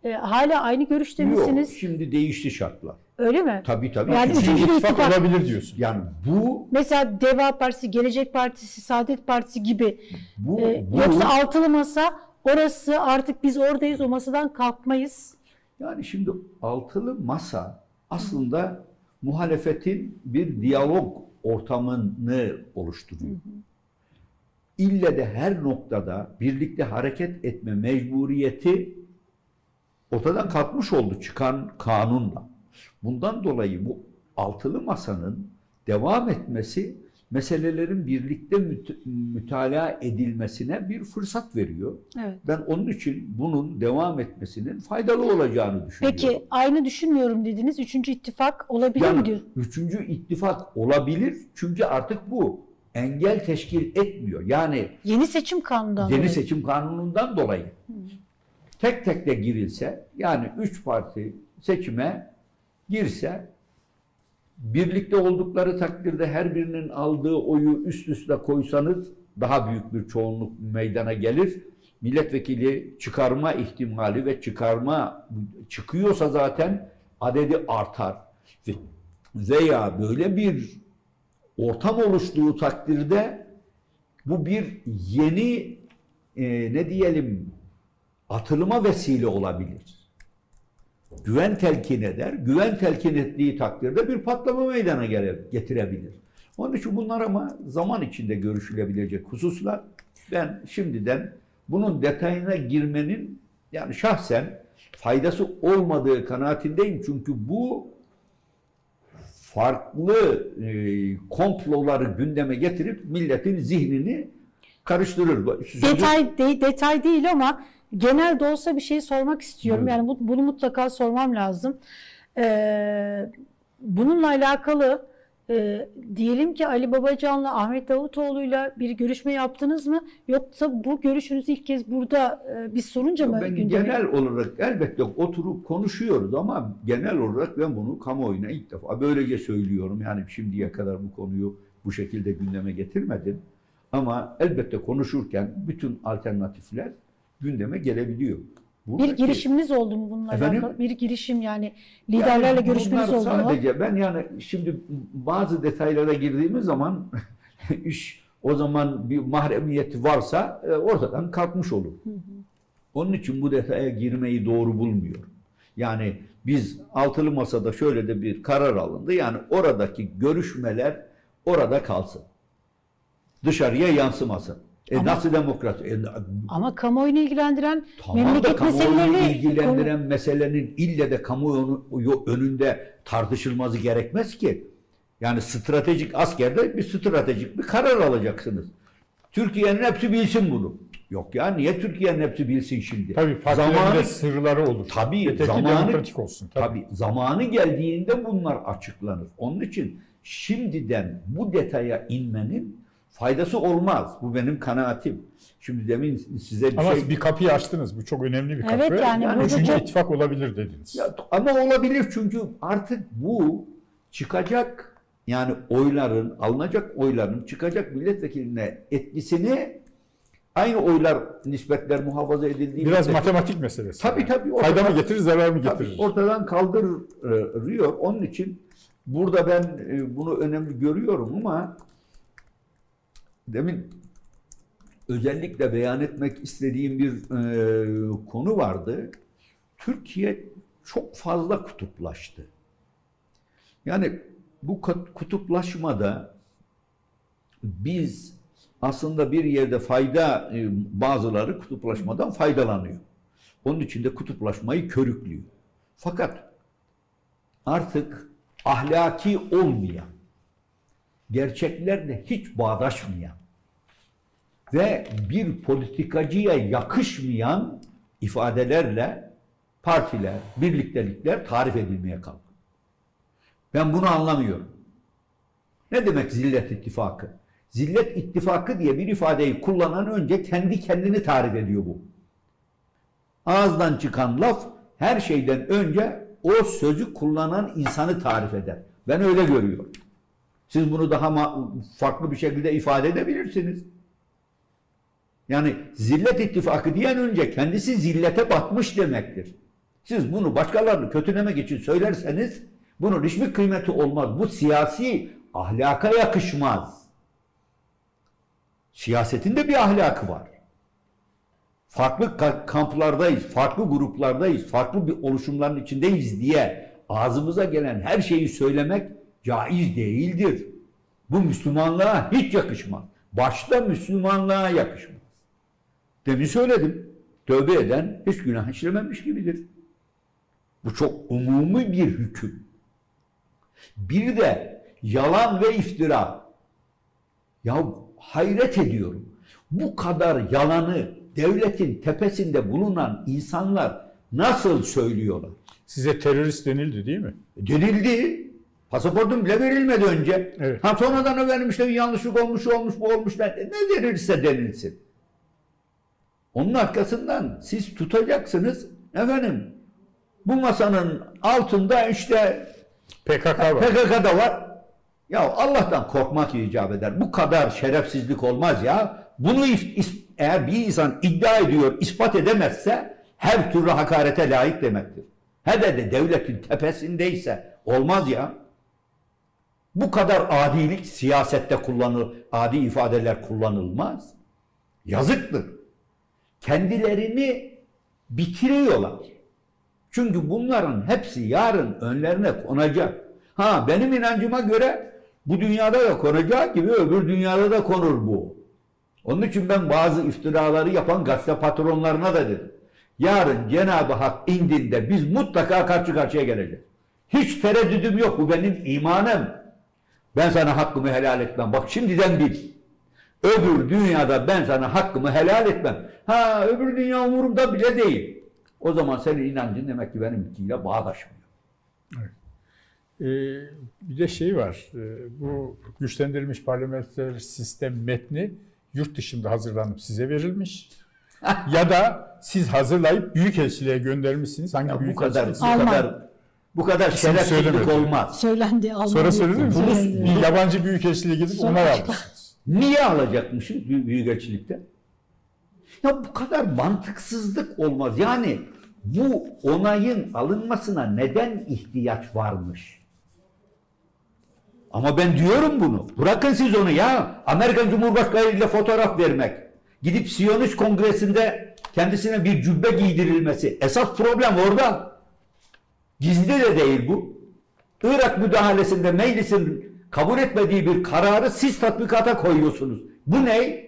e, hala aynı görüşte misiniz? Yok, şimdi değişti şartlar. Öyle mi? Tabii tabii. Yani Üçüncü üçüncü ittifak- olabilir diyorsun. Yani bu Mesela Deva Partisi, Gelecek Partisi, Saadet Partisi gibi. bu, E, bu yoksa altılı masa orası artık biz oradayız o masadan kalkmayız. yani şimdi altılı masa aslında muhalefetin bir diyalog ortamını oluşturuyor. İlle de her noktada birlikte hareket etme mecburiyeti ortadan kalkmış oldu çıkan kanunla. Bundan dolayı bu altılı masanın devam etmesi meselelerin birlikte müt- mütalaa edilmesine bir fırsat veriyor. Evet. Ben onun için bunun devam etmesinin faydalı olacağını düşünüyorum. Peki aynı düşünmüyorum dediniz. Üçüncü ittifak olabilir mi diyor? Yani üçüncü ittifak olabilir çünkü artık bu engel teşkil etmiyor. Yani Yeni seçim kanunundan yeni dolayı. seçim kanunundan dolayı tek tek de girilse yani üç parti seçime girse birlikte oldukları takdirde her birinin aldığı oyu üst üste koysanız daha büyük bir çoğunluk meydana gelir. Milletvekili çıkarma ihtimali ve çıkarma çıkıyorsa zaten adedi artar. Ve- Veya böyle bir ortam oluştuğu takdirde bu bir yeni e, ne diyelim atılıma vesile olabilir. Güven telkin eder. Güven telkin ettiği takdirde bir patlama meydana getirebilir. Onun için bunlar ama zaman içinde görüşülebilecek hususlar. Ben şimdiden bunun detayına girmenin yani şahsen faydası olmadığı kanaatindeyim. Çünkü bu farklı e, komploları gündeme getirip milletin zihnini karıştırır. Detay de- detay değil ama genel de olsa bir şey sormak istiyorum. Buyurun. Yani bu- bunu mutlaka sormam lazım. Ee, bununla alakalı e, diyelim ki Ali Babacan'la Ahmet Davutoğlu'yla bir görüşme yaptınız mı? Yoksa bu görüşünüzü ilk kez burada e, biz sorunca mı Ben gündeme? genel olarak elbette oturup konuşuyoruz ama genel olarak ben bunu kamuoyuna ilk defa böylece söylüyorum. Yani şimdiye kadar bu konuyu bu şekilde gündeme getirmedim. Ama elbette konuşurken bütün alternatifler gündeme gelebiliyor. Bir Buradaki- girişiminiz oldu mu bununla Efendim? alakalı? Bir girişim yani liderlerle Yani görüşmeniz oldu mu? Sadece ben yani şimdi bazı detaylara girdiğimiz zaman [laughs] iş O zaman bir mahremiyeti varsa e, ortadan kalkmış olur. Onun için bu detaya girmeyi doğru bulmuyorum. Yani biz altılı masada şöyle de bir karar alındı. Yani oradaki görüşmeler orada kalsın. Dışarıya yansımasın. E Ama- nasıl demokrasi? E, Ama kamuoyunu ilgilendiren Tamam memleket meselelerini ilgilendiren meselenin ille de kamuoyu önünde tartışılması gerekmez ki. Yani stratejik askerde bir stratejik bir karar alacaksınız. Türkiye'nin hepsi bilsin bunu. Yok ya niye Türkiye'nin hepsi bilsin şimdi? Tabii zamanı, sırları olur. tabii Yeter ki zamanı, olsun. Tabii. tabii zamanı geldiğinde bunlar açıklanır. Onun için şimdiden bu detaya inmenin faydası olmaz. Bu benim kanaatim. Şimdi demin size bir Ama şey... bir kapıyı açtınız. Bu çok önemli bir kapı. Evet, yani burada Üçüncü çok- ittifak olabilir dediniz. Ya, ama olabilir çünkü artık bu çıkacak yani oyların, alınacak oyların çıkacak milletvekiline etkisini aynı oylar nispetler muhafaza edildiği Biraz müddetçe- matematik meselesi. Tabii, tabii, Fayda mı ortadan- getirir, zarar mı Tabii, getirir? ortadan kaldırıyor. Onun için burada ben e, bunu önemli görüyorum ama demin özellikle beyan etmek istediğim bir e, konu vardı. Türkiye çok fazla kutuplaştı. Yani bu kutuplaşmada biz aslında bir yerde fayda e, bazıları kutuplaşmadan faydalanıyor. Onun için de kutuplaşmayı körüklüyor. Fakat artık ahlaki olmayan, gerçeklerle hiç bağdaşmayan ve bir politikacıya yakışmayan ifadelerle partiler, birliktelikler tarif edilmeye kalktı. Ben bunu anlamıyorum. Ne demek zillet ittifakı? Zillet ittifakı diye bir ifadeyi kullanan önce kendi kendini tarif ediyor bu. Ağızdan çıkan laf her şeyden önce o sözü kullanan insanı tarif eder. Ben öyle görüyorum. Siz bunu daha farklı bir şekilde ifade edebilirsiniz. Yani zillet ittifakı diyen önce kendisi zillete batmış demektir. Siz bunu başkalarını kötülemek için söylerseniz bunun hiçbir kıymeti olmaz. Bu siyasi ahlaka yakışmaz. Siyasetin de bir ahlakı var. Farklı ka- kamplardayız, farklı gruplardayız, farklı bir oluşumların içindeyiz diye ağzımıza gelen her şeyi söylemek caiz değildir. Bu Müslümanlığa hiç yakışmaz. Başta Müslümanlığa yakışmaz. Demin söyledim. Tövbe eden hiç günah işlememiş gibidir. Bu çok umumi bir hüküm. Bir de yalan ve iftira. Ya hayret ediyorum. Bu kadar yalanı devletin tepesinde bulunan insanlar nasıl söylüyorlar? Size terörist denildi değil mi? Denildi. Pasaportum bile verilmedi önce. Evet. Ha sonradan işte bir yanlışlık olmuş, olmuş, bu olmuş. Ne, denilse denilsin. Onun arkasından siz tutacaksınız. Efendim bu masanın altında işte PKK var. PKK'da var. Ya Allah'tan korkmak icap eder. Bu kadar şerefsizlik olmaz ya. Bunu eğer bir insan iddia ediyor, ispat edemezse her türlü hakarete layık demektir. Hele de devletin tepesindeyse olmaz ya. Bu kadar adilik siyasette kullanıl, adi ifadeler kullanılmaz. Yazıktır. Kendilerini bitiriyorlar. Çünkü bunların hepsi yarın önlerine konacak. Ha benim inancıma göre bu dünyada da konacağı gibi öbür dünyada da konur bu. Onun için ben bazı iftiraları yapan gazete patronlarına da dedim. Yarın Cenab-ı Hak indinde biz mutlaka karşı karşıya geleceğiz. Hiç tereddüdüm yok bu benim imanım. Ben sana hakkımı helal etmem. Bak şimdiden bil. Öbür dünyada ben sana hakkımı helal etmem. Ha öbür dünya umurumda bile değil. O zaman senin inancın demek ki benimkiyle bağdaşmıyor. Ee, bir de şey var. Ee, bu güçlendirilmiş parlamenter sistem metni yurt dışında hazırlanıp size verilmiş. [laughs] ya da siz hazırlayıp büyükelçiliğe göndermişsiniz. Hangi Ya bu büyük kadar bu elçiliğe? Alman. kadar bu kadar İsim şerefsizlik söylemedi. olmaz. söylendi. Sonra söyledin mi? söylendi. Bir yabancı büyükelçiliğe gidip Sonra- almışsınız. Niye alacakmışız büyü- büyükelçilikte? Ya bu kadar mantıksızlık olmaz. Yani bu onayın alınmasına neden ihtiyaç varmış? Ama ben diyorum bunu. Bırakın siz onu ya. Amerikan Cumhurbaşkanı ile fotoğraf vermek. Gidip Siyonist Kongresi'nde kendisine bir cübbe giydirilmesi. Esas problem orada. Gizli de değil bu. Irak müdahalesinde meclisin kabul etmediği bir kararı siz tatbikata koyuyorsunuz. Bu ne?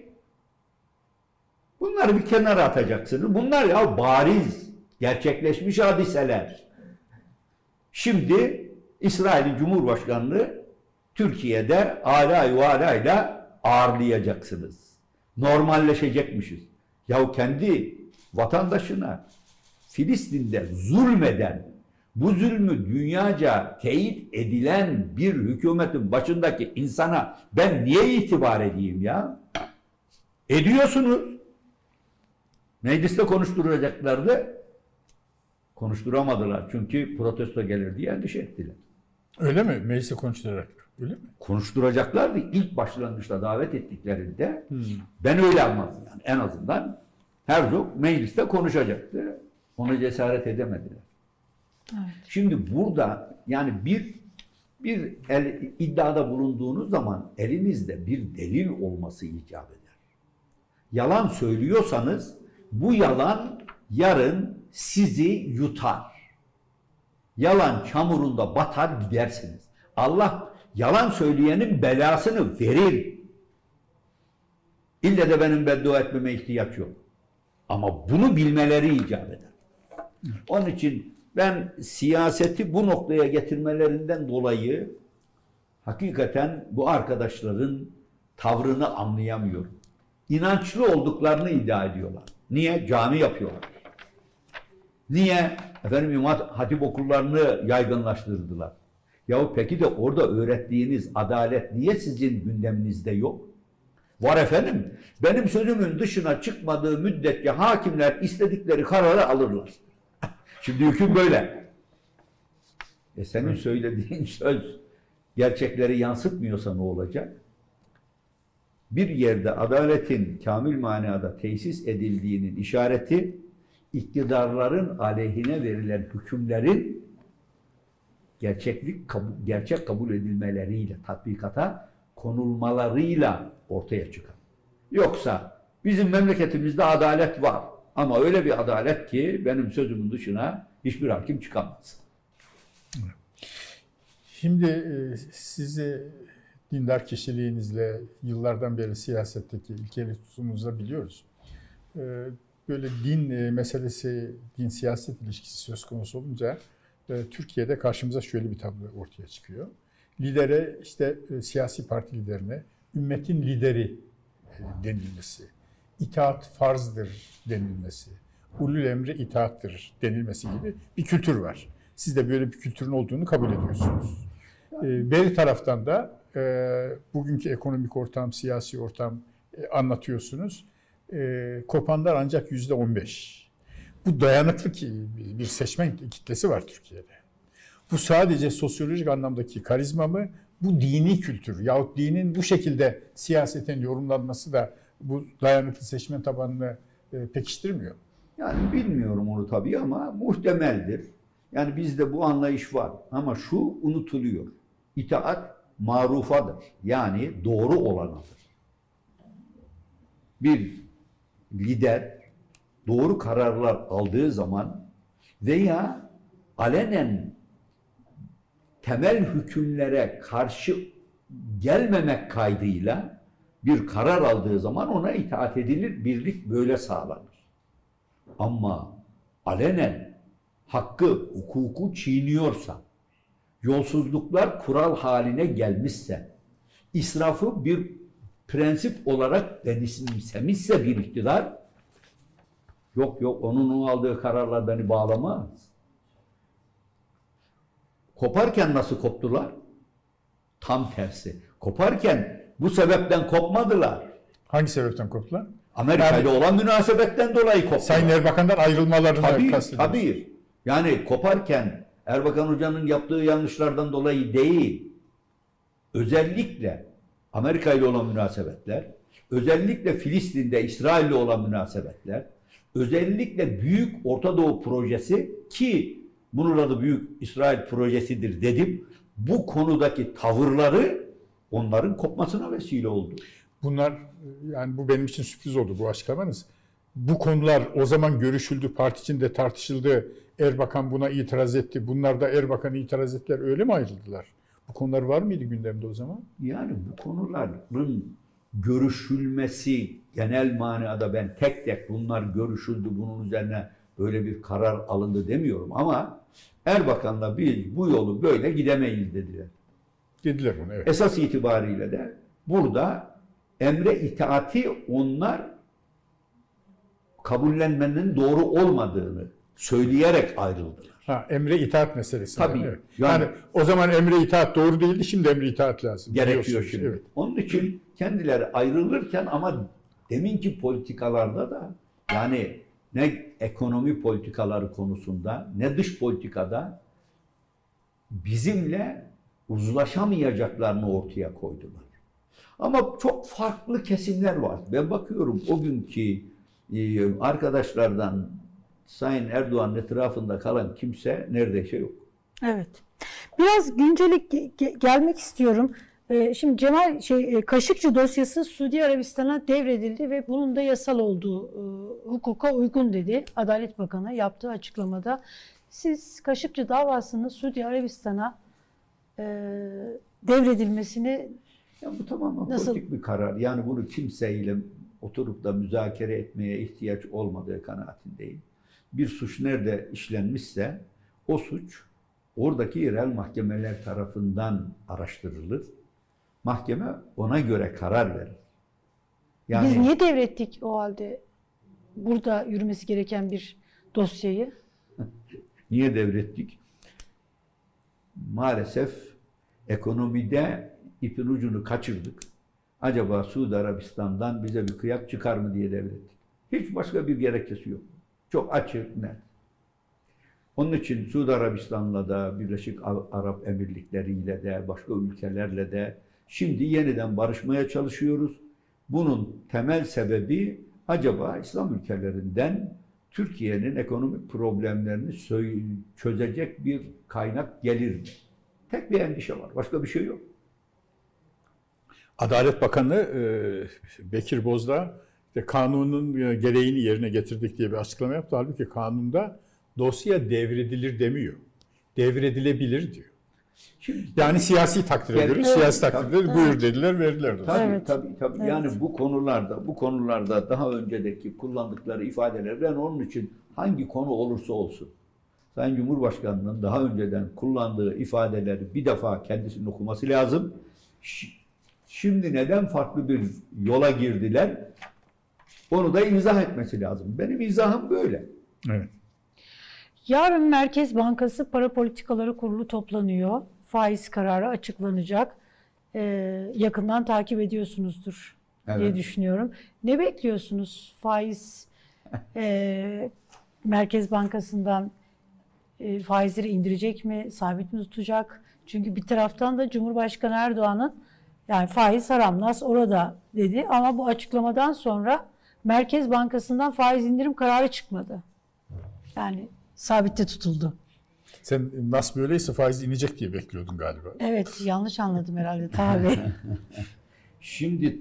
Bunları bir kenara atacaksınız. Bunlar ya bariz, gerçekleşmiş hadiseler. Şimdi İsrail'in Cumhurbaşkanlığı Türkiye'de ala yuvalayla ağırlayacaksınız. Normalleşecekmişiz. Ya kendi vatandaşına Filistin'de zulmeden, bu zulmü dünyaca teyit edilen bir hükümetin başındaki insana ben niye itibar edeyim ya? Ediyorsunuz. Mecliste konuşturacaklardı. Konuşturamadılar. Çünkü protesto gelir diye endişe ettiler. Öyle mi? Meclise konuşturarak. Öyle mi? Konuşturacaklardı. İlk başlangıçta davet ettiklerinde ben öyle anladım. Yani en azından Herzog mecliste konuşacaktı. Ona cesaret edemediler. Şimdi burada yani bir bir el, iddiada bulunduğunuz zaman elinizde bir delil olması icap eder. Yalan söylüyorsanız bu yalan yarın sizi yutar. Yalan çamurunda batar gidersiniz. Allah yalan söyleyenin belasını verir. İlle de benim beddua etmeme ihtiyaç yok. Ama bunu bilmeleri icap eder. Onun için ben siyaseti bu noktaya getirmelerinden dolayı hakikaten bu arkadaşların tavrını anlayamıyorum. İnançlı olduklarını iddia ediyorlar. Niye? Cami yapıyorlar. Niye? Efendim İmam Hatip okullarını yaygınlaştırdılar. Yahu peki de orada öğrettiğiniz adalet niye sizin gündeminizde yok? Var efendim. Benim sözümün dışına çıkmadığı müddetçe hakimler istedikleri kararı alırlar. Şimdi hüküm böyle. E senin söylediğin [laughs] söz gerçekleri yansıtmıyorsa ne olacak? Bir yerde adaletin kamil manada tesis edildiğinin işareti iktidarların aleyhine verilen hükümlerin gerçeklik gerçek kabul edilmeleriyle tatbikata konulmalarıyla ortaya çıkar. Yoksa bizim memleketimizde adalet var ama öyle bir adalet ki benim sözümün dışına hiçbir hakim çıkamaz. Şimdi e, sizi dindar kişiliğinizle yıllardan beri siyasetteki ilkeli tutumunuzla biliyoruz. E, Böyle din e, meselesi, din siyaset ilişkisi söz konusu olunca Türkiye'de karşımıza şöyle bir tablo ortaya çıkıyor. Lidere işte siyasi parti liderine ümmetin lideri denilmesi, itaat farzdır denilmesi, ulul emri itaattır denilmesi gibi bir kültür var. Siz de böyle bir kültürün olduğunu kabul ediyorsunuz. E, beri taraftan da e, bugünkü ekonomik ortam, siyasi ortam e, anlatıyorsunuz. E, kopanlar ancak yüzde on beş. Bu dayanıklı ki bir seçmen kitlesi var Türkiye'de. Bu sadece sosyolojik anlamdaki karizma mı? Bu dini kültür yahut dinin bu şekilde siyaseten yorumlanması da bu dayanıklı seçmen tabanını e, pekiştirmiyor. Yani bilmiyorum onu tabii ama muhtemeldir. Yani bizde bu anlayış var ama şu unutuluyor. İtaat marufadır. Yani doğru olanıdır. Bir lider doğru kararlar aldığı zaman veya alenen temel hükümlere karşı gelmemek kaydıyla bir karar aldığı zaman ona itaat edilir, birlik böyle sağlanır. Ama alenen hakkı, hukuku çiğniyorsa, yolsuzluklar kural haline gelmişse, israfı bir prensip olarak benimsemişse bir iktidar, yok yok onun aldığı kararlar beni bağlamaz. Koparken nasıl koptular? Tam tersi. Koparken bu sebepten kopmadılar. Hangi sebepten koptular? Amerika ile olan münasebetten dolayı koptular. Sayın Erbakan'dan ayrılmalarını Tabii, kastediyorsunuz. tabii. Yani koparken Erbakan Hoca'nın yaptığı yanlışlardan dolayı değil, özellikle Amerika ile olan münasebetler, özellikle Filistin'de İsrail ile olan münasebetler, özellikle Büyük Orta Doğu Projesi ki bunun adı Büyük İsrail Projesi'dir dedim. bu konudaki tavırları onların kopmasına vesile oldu. Bunlar yani bu benim için sürpriz oldu bu açıklamanız. Bu konular o zaman görüşüldü, parti içinde tartışıldı. Erbakan buna itiraz etti. Bunlar da Erbakan'a itiraz ettiler. Öyle mi ayrıldılar? Bu konular var mıydı gündemde o zaman? Yani bu konuların görüşülmesi genel manada ben tek tek bunlar görüşüldü bunun üzerine böyle bir karar alındı demiyorum ama Erbakan'la biz bu yolu böyle gidemeyiz dediler. Dediler bunu evet. Esas itibariyle de burada emre itaati onlar kabullenmenin doğru olmadığını söyleyerek ayrıldılar. Ha, emre itaat meselesi. Tabii. Evet. Yani, Yani- o zaman emre itaat doğru değildi. Şimdi emre itaat lazım. Gerekiyor şimdi. Evet. Onun için kendileri ayrılırken ama deminki politikalarda da yani ne ekonomi politikaları konusunda ne dış politikada bizimle uzlaşamayacaklarını ortaya koydular. Ama çok farklı kesimler var. Ben bakıyorum o günkü e, arkadaşlardan Sayın Erdoğan'ın etrafında kalan kimse neredeyse yok. Evet. Biraz güncelik ge- ge- gelmek istiyorum. Ee, Şimdi Cemal şey e, Kaşıkçı dosyası Suudi Arabistan'a devredildi ve bunun da yasal olduğu e, hukuka uygun dedi Adalet Bakanı yaptığı açıklamada. Siz Kaşıkçı davasını Suudi Arabistan'a e, devredilmesini Ya bu tamamen Nasıl? politik bir karar. Yani bunu kimseyle oturup da müzakere etmeye ihtiyaç olmadığı kanaatindeyim. Bir suç nerede işlenmişse o suç oradaki yerel mahkemeler tarafından araştırılır. Mahkeme ona göre karar verir. Yani biz niye devrettik o halde burada yürümesi gereken bir dosyayı? [laughs] Niye devrettik? Maalesef ekonomide ipin ucunu kaçırdık. Acaba Suudi Arabistan'dan bize bir kıyak çıkar mı diye devrettik. Hiç başka bir gerekçesi yok. Çok açık, net. Onun için Suudi Arabistan'la da Birleşik Arap Emirlikleri'yle de başka ülkelerle de şimdi yeniden barışmaya çalışıyoruz. Bunun temel sebebi acaba İslam ülkelerinden Türkiye'nin ekonomik problemlerini çözecek bir kaynak gelir mi? Tek bir endişe var. Başka bir şey yok. Adalet Bakanı e, Bekir Bozdağ işte kanunun e, gereğini yerine getirdik diye bir açıklama yaptı. Halbuki kanunda dosya devredilir demiyor. Devredilebilir diyor. Şimdi Yani siyasi takdire göre, siyasi takdirde buyur dediler, verdiler. Tabii Evet. tabii tabii. Evet. Yani bu konularda bu konularda daha öncedeki kullandıkları ifadeler ben onun için hangi konu olursa olsun Sayın Cumhurbaşkanı'nın daha önceden kullandığı ifadeleri bir defa kendisinin okuması lazım. Şimdi neden farklı bir yola girdiler? Onu da izah etmesi lazım. Benim izahım böyle. Evet. Yarın Merkez Bankası Para Politikaları Kurulu toplanıyor. Faiz kararı açıklanacak. Ee, yakından takip ediyorsunuzdur diye Evet. düşünüyorum. Ne bekliyorsunuz faiz [laughs] e, Merkez Bankası'ndan e, faizleri indirecek mi, sabit mi tutacak? Çünkü bir taraftan da Cumhurbaşkanı Erdoğan'ın yani faiz haram nas orada dedi ama bu açıklamadan sonra Merkez Bankası'ndan faiz indirim kararı çıkmadı. Yani sabitte tutuldu. Sen nasıl böyleyse faiz inecek diye bekliyordun galiba. Evet yanlış anladım herhalde tabii. [laughs] Şimdi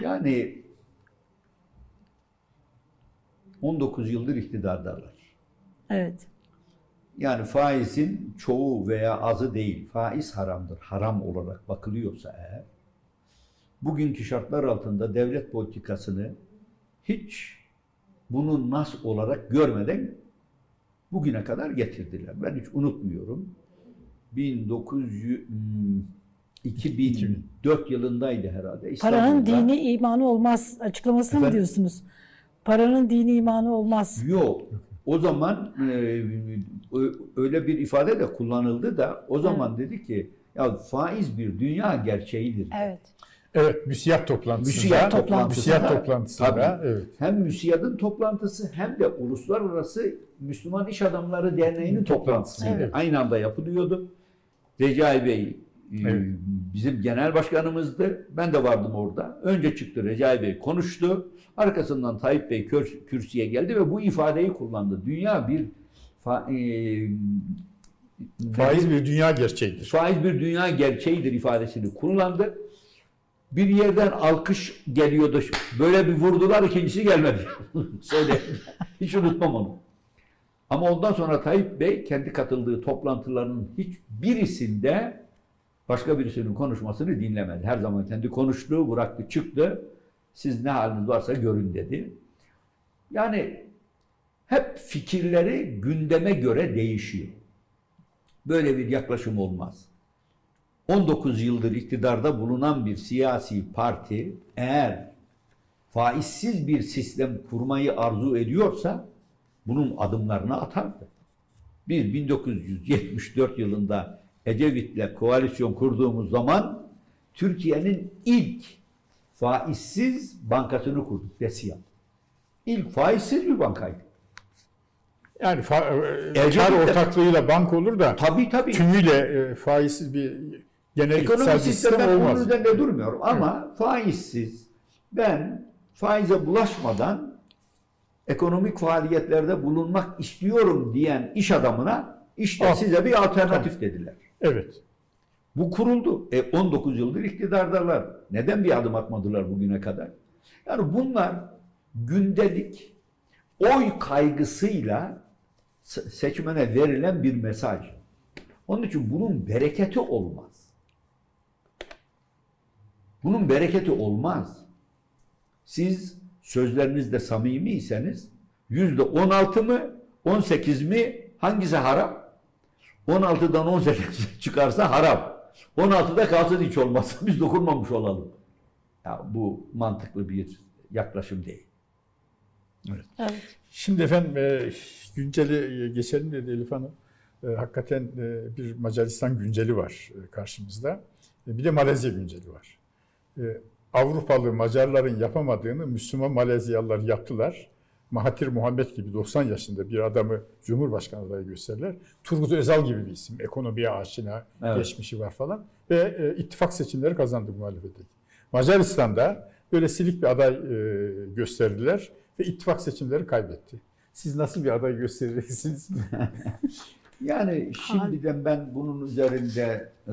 yani 19 yıldır iktidardalar. evet. Yani faizin çoğu veya azı değil. Faiz haramdır. Haram olarak bakılıyorsa eğer bugünkü şartlar altında devlet politikasını hiç bunu nas olarak görmeden bugüne kadar getirdiler. Ben hiç unutmuyorum. 1900 hmm, 2004 yılındaydı herhalde. Paranın dini imanı olmaz açıklamasını mı Efendim? diyorsunuz? Paranın dini imanı olmaz. Yok. O zaman e, öyle bir ifade de kullanıldı da o zaman dedi ki ya faiz bir dünya gerçeğidir. Evet. Evet, müsiyat toplantısında. Müsiyat toplantısında. Müsiyat toplantısında. Tabii. Evet. Hem müsiyadın toplantısı hem de Uluslararası Müslüman İş Adamları Derneği'nin toplantısı Evet. aynı anda yapılıyordu. Recai Bey Evet. bizim genel başkanımızdı. Ben de vardım orada. Önce çıktı Recai Bey konuştu. Arkasından Tayyip Bey kür- kürsüye geldi ve bu ifadeyi kullandı. Dünya bir fa- e, Faiz bir dünya gerçeğidir. faiz bir dünya gerçeğidir ifadesini kullandı. Bir yerden alkış geliyordu. Böyle bir vurdular ikincisi gelmedi. [laughs] Söyleyeyim. Hiç unutmam onu. Ama ondan sonra Tayyip Bey kendi katıldığı toplantılarının hiçbirisinde başka birisinin konuşmasını dinlemedi. Her zaman kendi konuştuğu bıraktı çıktı. Siz ne haliniz varsa görün dedi. Yani hep fikirleri gündeme göre değişiyor. Böyle bir yaklaşım olmaz. 19 yıldır iktidarda bulunan bir siyasi parti eğer faizsiz bir sistem kurmayı arzu ediyorsa bunun adımlarını atardı. Biz 1974 yılında Ecevit'le koalisyon kurduğumuz zaman Türkiye'nin ilk faizsiz bankasını kurduk DESİAD. İlk faizsiz bir bankaydı. Yani fa- e, Ecevit kar de- ortaklığıyla bank olur da Tabii tabii. tümüyle e, faizsiz bir genel Ekonomi sistem ben bunun olmaz. üzerinde durmuyorum ama faizsiz ben faize bulaşmadan ekonomik faaliyetlerde bulunmak istiyorum diyen iş adamına işte Al. size bir alternatif dediler. Evet. Bu kuruldu. E 19 yıldır iktidardalar. Neden bir adım atmadılar bugüne kadar? Yani bunlar gündelik oy kaygısıyla se- seçmene verilen bir mesaj. Onun için bunun bereketi olmaz. Bunun bereketi olmaz. Siz sözlerinizde samimiyseniz yüzde 16 mı 18 mi hangisi haram? 16'dan 18 [laughs] çıkarsa haram. 16'da kalsın hiç olmazsa biz dokunmamış olalım. Ya bu mantıklı bir yaklaşım değil. Evet. Şimdi efendim e, günceli e, geçelim dedi Elif Hanım. E, hakikaten e, bir Macaristan günceli var e, karşımızda. E, bir de Malezya günceli var. E, Avrupalı Macarların yapamadığını Müslüman Malezyalılar yaptılar. Mahathir Muhammed gibi 90 yaşında bir adamı Cumhurbaşkanı adayı gösterirler. Turgut Özal gibi bir isim. Ekonomiye aşina, Evet. geçmişi var falan. Ve e, ittifak seçimleri kazandı muhalefetteki. Macaristan'da böyle silik bir aday e, gösterdiler ve ittifak seçimleri kaybetti. Siz nasıl bir aday göstereceksiniz? [laughs] Yani şimdiden ben bunun üzerinde e,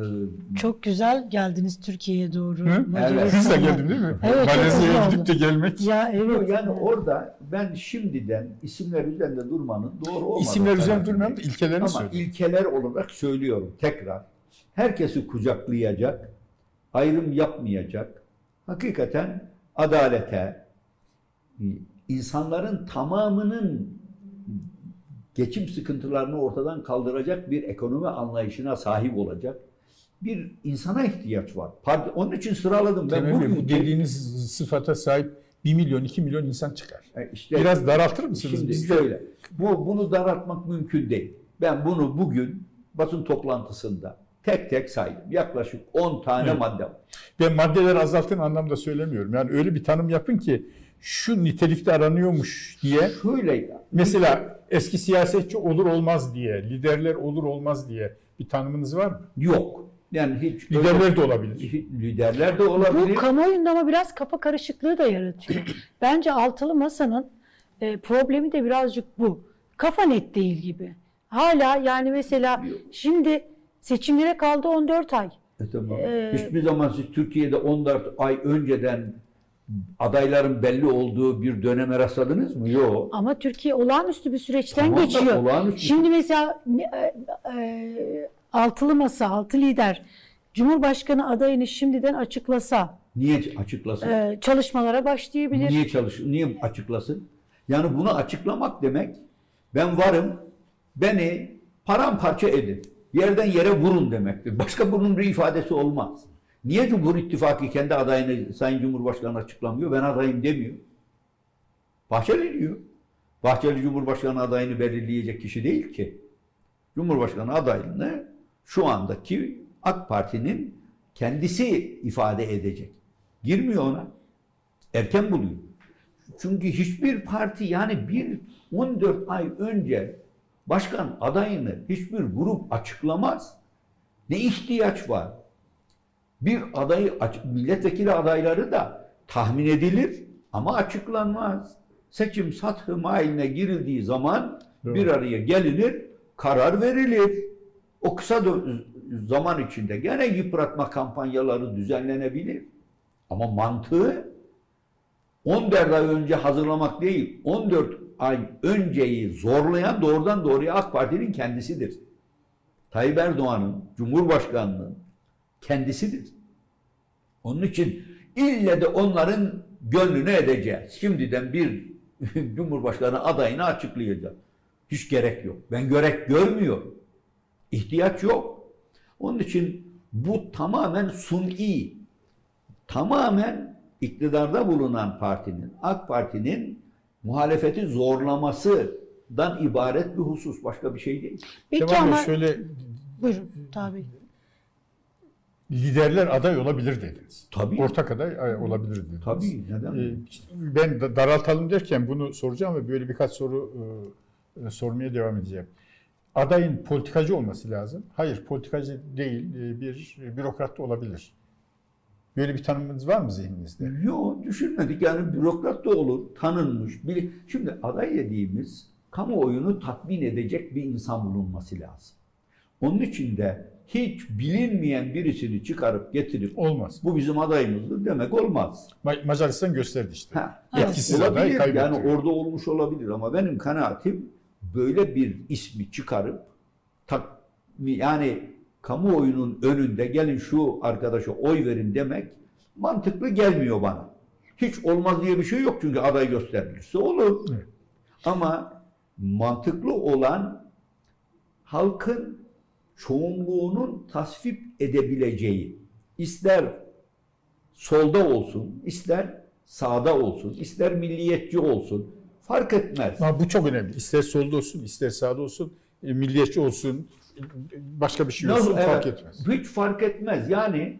Çok güzel geldiniz Türkiye'ye doğru. Hı? Macaristan'a. Hızla geldim değil mi? Evet, çok Malezya'ya gidip de gelmek. Ya evet. yani orada ben şimdiden isimler üzerinde durmanın doğru olmadığını İsimler üzerine kanaatindeyim. durmayan da ilkelerini Ama söylüyor. ilkeler olarak söylüyorum tekrar. Herkesi kucaklayacak, ayrım yapmayacak, hakikaten adalete, insanların tamamının geçim sıkıntılarını ortadan kaldıracak bir ekonomi anlayışına sahip olacak bir insana ihtiyaç var. Parti, onun için sıraladım. Ben Temel bugün bu dediğiniz sıfata sahip 1 milyon 2 milyon insan çıkar. işte Biraz daraltır mısınız? Şimdi Biz de şöyle, bu bunu daraltmak mümkün değil. Ben bunu bugün basın toplantısında tek tek saydım. Yaklaşık 10 tane Evet. madde var. ben maddeleri azaltın anlamda söylemiyorum. Yani öyle bir tanım yapın ki şu nitelikte aranıyormuş diye Şöyle mesela eski siyasetçi olur olmaz diye, liderler olur olmaz diye bir tanımınız var mı? yok. Yani hiç Liderler de olabilir. Liderler de Bu olabilir. kamuoyunda ama biraz kafa karışıklığı da yaratıyor. [clears throat] Bence altılı masanın e, problemi de birazcık bu. Kafa net değil gibi. Hala yani mesela şimdi seçimlere kaldı 14 ay. E, tamam. Ee, Hiçbir zaman siz Türkiye'de 14 ay önceden adayların belli olduğu bir döneme rastladınız mı? Yok. Ama Türkiye olağanüstü bir süreçten Tamam geçiyor. olağanüstü- Şimdi mesela e, e, altılı masa, altı lider Cumhurbaşkanı adayını şimdiden açıklasa Niye açıklasın? e, çalışmalara başlayabilir. Niye çalış niye açıklasın? Yani bunu açıklamak demek ben varım beni paramparça edin. Yerden yere vurun demektir. Başka bunun bir ifadesi olmaz. Niye Cumhur İttifakı kendi adayını Sayın Cumhurbaşkanı açıklamıyor? Ben adayım demiyor. Bahçeli diyor. Bahçeli Cumhurbaşkanı adayını belirleyecek kişi değil ki. Cumhurbaşkanı adaylığını şu andaki AK Parti'nin kendisi ifade edecek. Girmiyor ona. Erken buluyor. Çünkü hiçbir parti yani bir 14 ay önce başkan adayını hiçbir grup açıklamaz. Ne ihtiyaç var? Bir adayı milletvekili adayları da tahmin edilir ama açıklanmaz. Seçim sathı mailine girildiği zaman Doğru. bir araya gelinir, karar verilir. O kısa zaman içinde gene yıpratma kampanyaları düzenlenebilir. Ama mantığı 14 ay önce hazırlamak değil, 14 ay önceyi zorlayan doğrudan doğruya AK Parti'nin kendisidir. Tayyip Erdoğan'ın, Cumhurbaşkanlığının kendisidir. Onun için ille de onların gönlünü edeceğiz. Şimdiden bir [laughs] Cumhurbaşkanı adayını açıklayacak. Hiç gerek yok. Ben gerek görmüyorum. İhtiyaç yok. Onun için bu tamamen suni, tamamen iktidarda bulunan partinin, AK Parti'nin muhalefeti zorlamasından ibaret bir husus. Başka bir şey değil. Peki Kemal ama şöyle buyurun tabii. Liderler aday olabilir dediniz. Tabii. Ortak aday ay, olabilir dediniz. Tabii, neden? Ee, ben da- daraltalım derken bunu soracağım ve böyle birkaç soru e, e, sormaya devam edeceğim. Adayın politikacı olması lazım. Hayır, politikacı değil, e, bir bürokrat da olabilir. Böyle bir tanımınız var mı zihninizde? Yok düşünmedik yani bürokrat da olur, tanınmış. biri- Şimdi aday dediğimiz kamuoyunu tatmin edecek bir insan bulunması lazım. Onun için de hiç bilinmeyen birisini çıkarıp getirip Olmaz. bu bizim adayımızdır demek olmaz. Ma- Macaristan gösterdi işte. Ha, Etkisiz aday olabilir kaybetti. yani orada olmuş olabilir ama benim kanaatim böyle bir ismi çıkarıp tak, yani kamuoyunun önünde gelin şu arkadaşa oy verin demek mantıklı gelmiyor bana. Hiç olmaz diye bir şey yok çünkü aday gösterilirse olur. Evet. Ama mantıklı olan halkın çoğunluğunun tasvip edebileceği ister solda olsun, ister sağda olsun, ister milliyetçi olsun fark etmez. Ama bu çok önemli. İster solda olsun, ister sağda olsun, e, milliyetçi olsun, başka bir şey olsun Nasıl- fark evet, etmez. Hiç fark etmez. Yani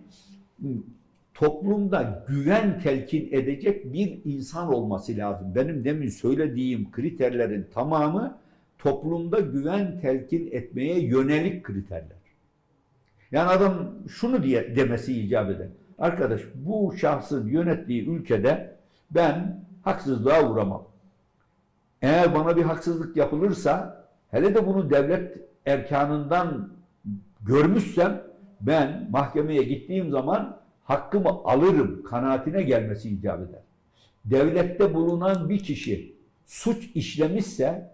toplumda güven telkin edecek bir insan olması lazım. Benim demin söylediğim kriterlerin tamamı toplumda güven telkin etmeye yönelik kriterler. Yani adam şunu diye demesi icap eder. Arkadaş bu şahsın yönettiği ülkede ben haksızlığa uğramam. Eğer bana bir haksızlık yapılırsa hele de bunu devlet erkanından görmüşsem ben mahkemeye gittiğim zaman hakkımı alırım kanaatine gelmesi icap eder. Devlette bulunan bir kişi suç işlemişse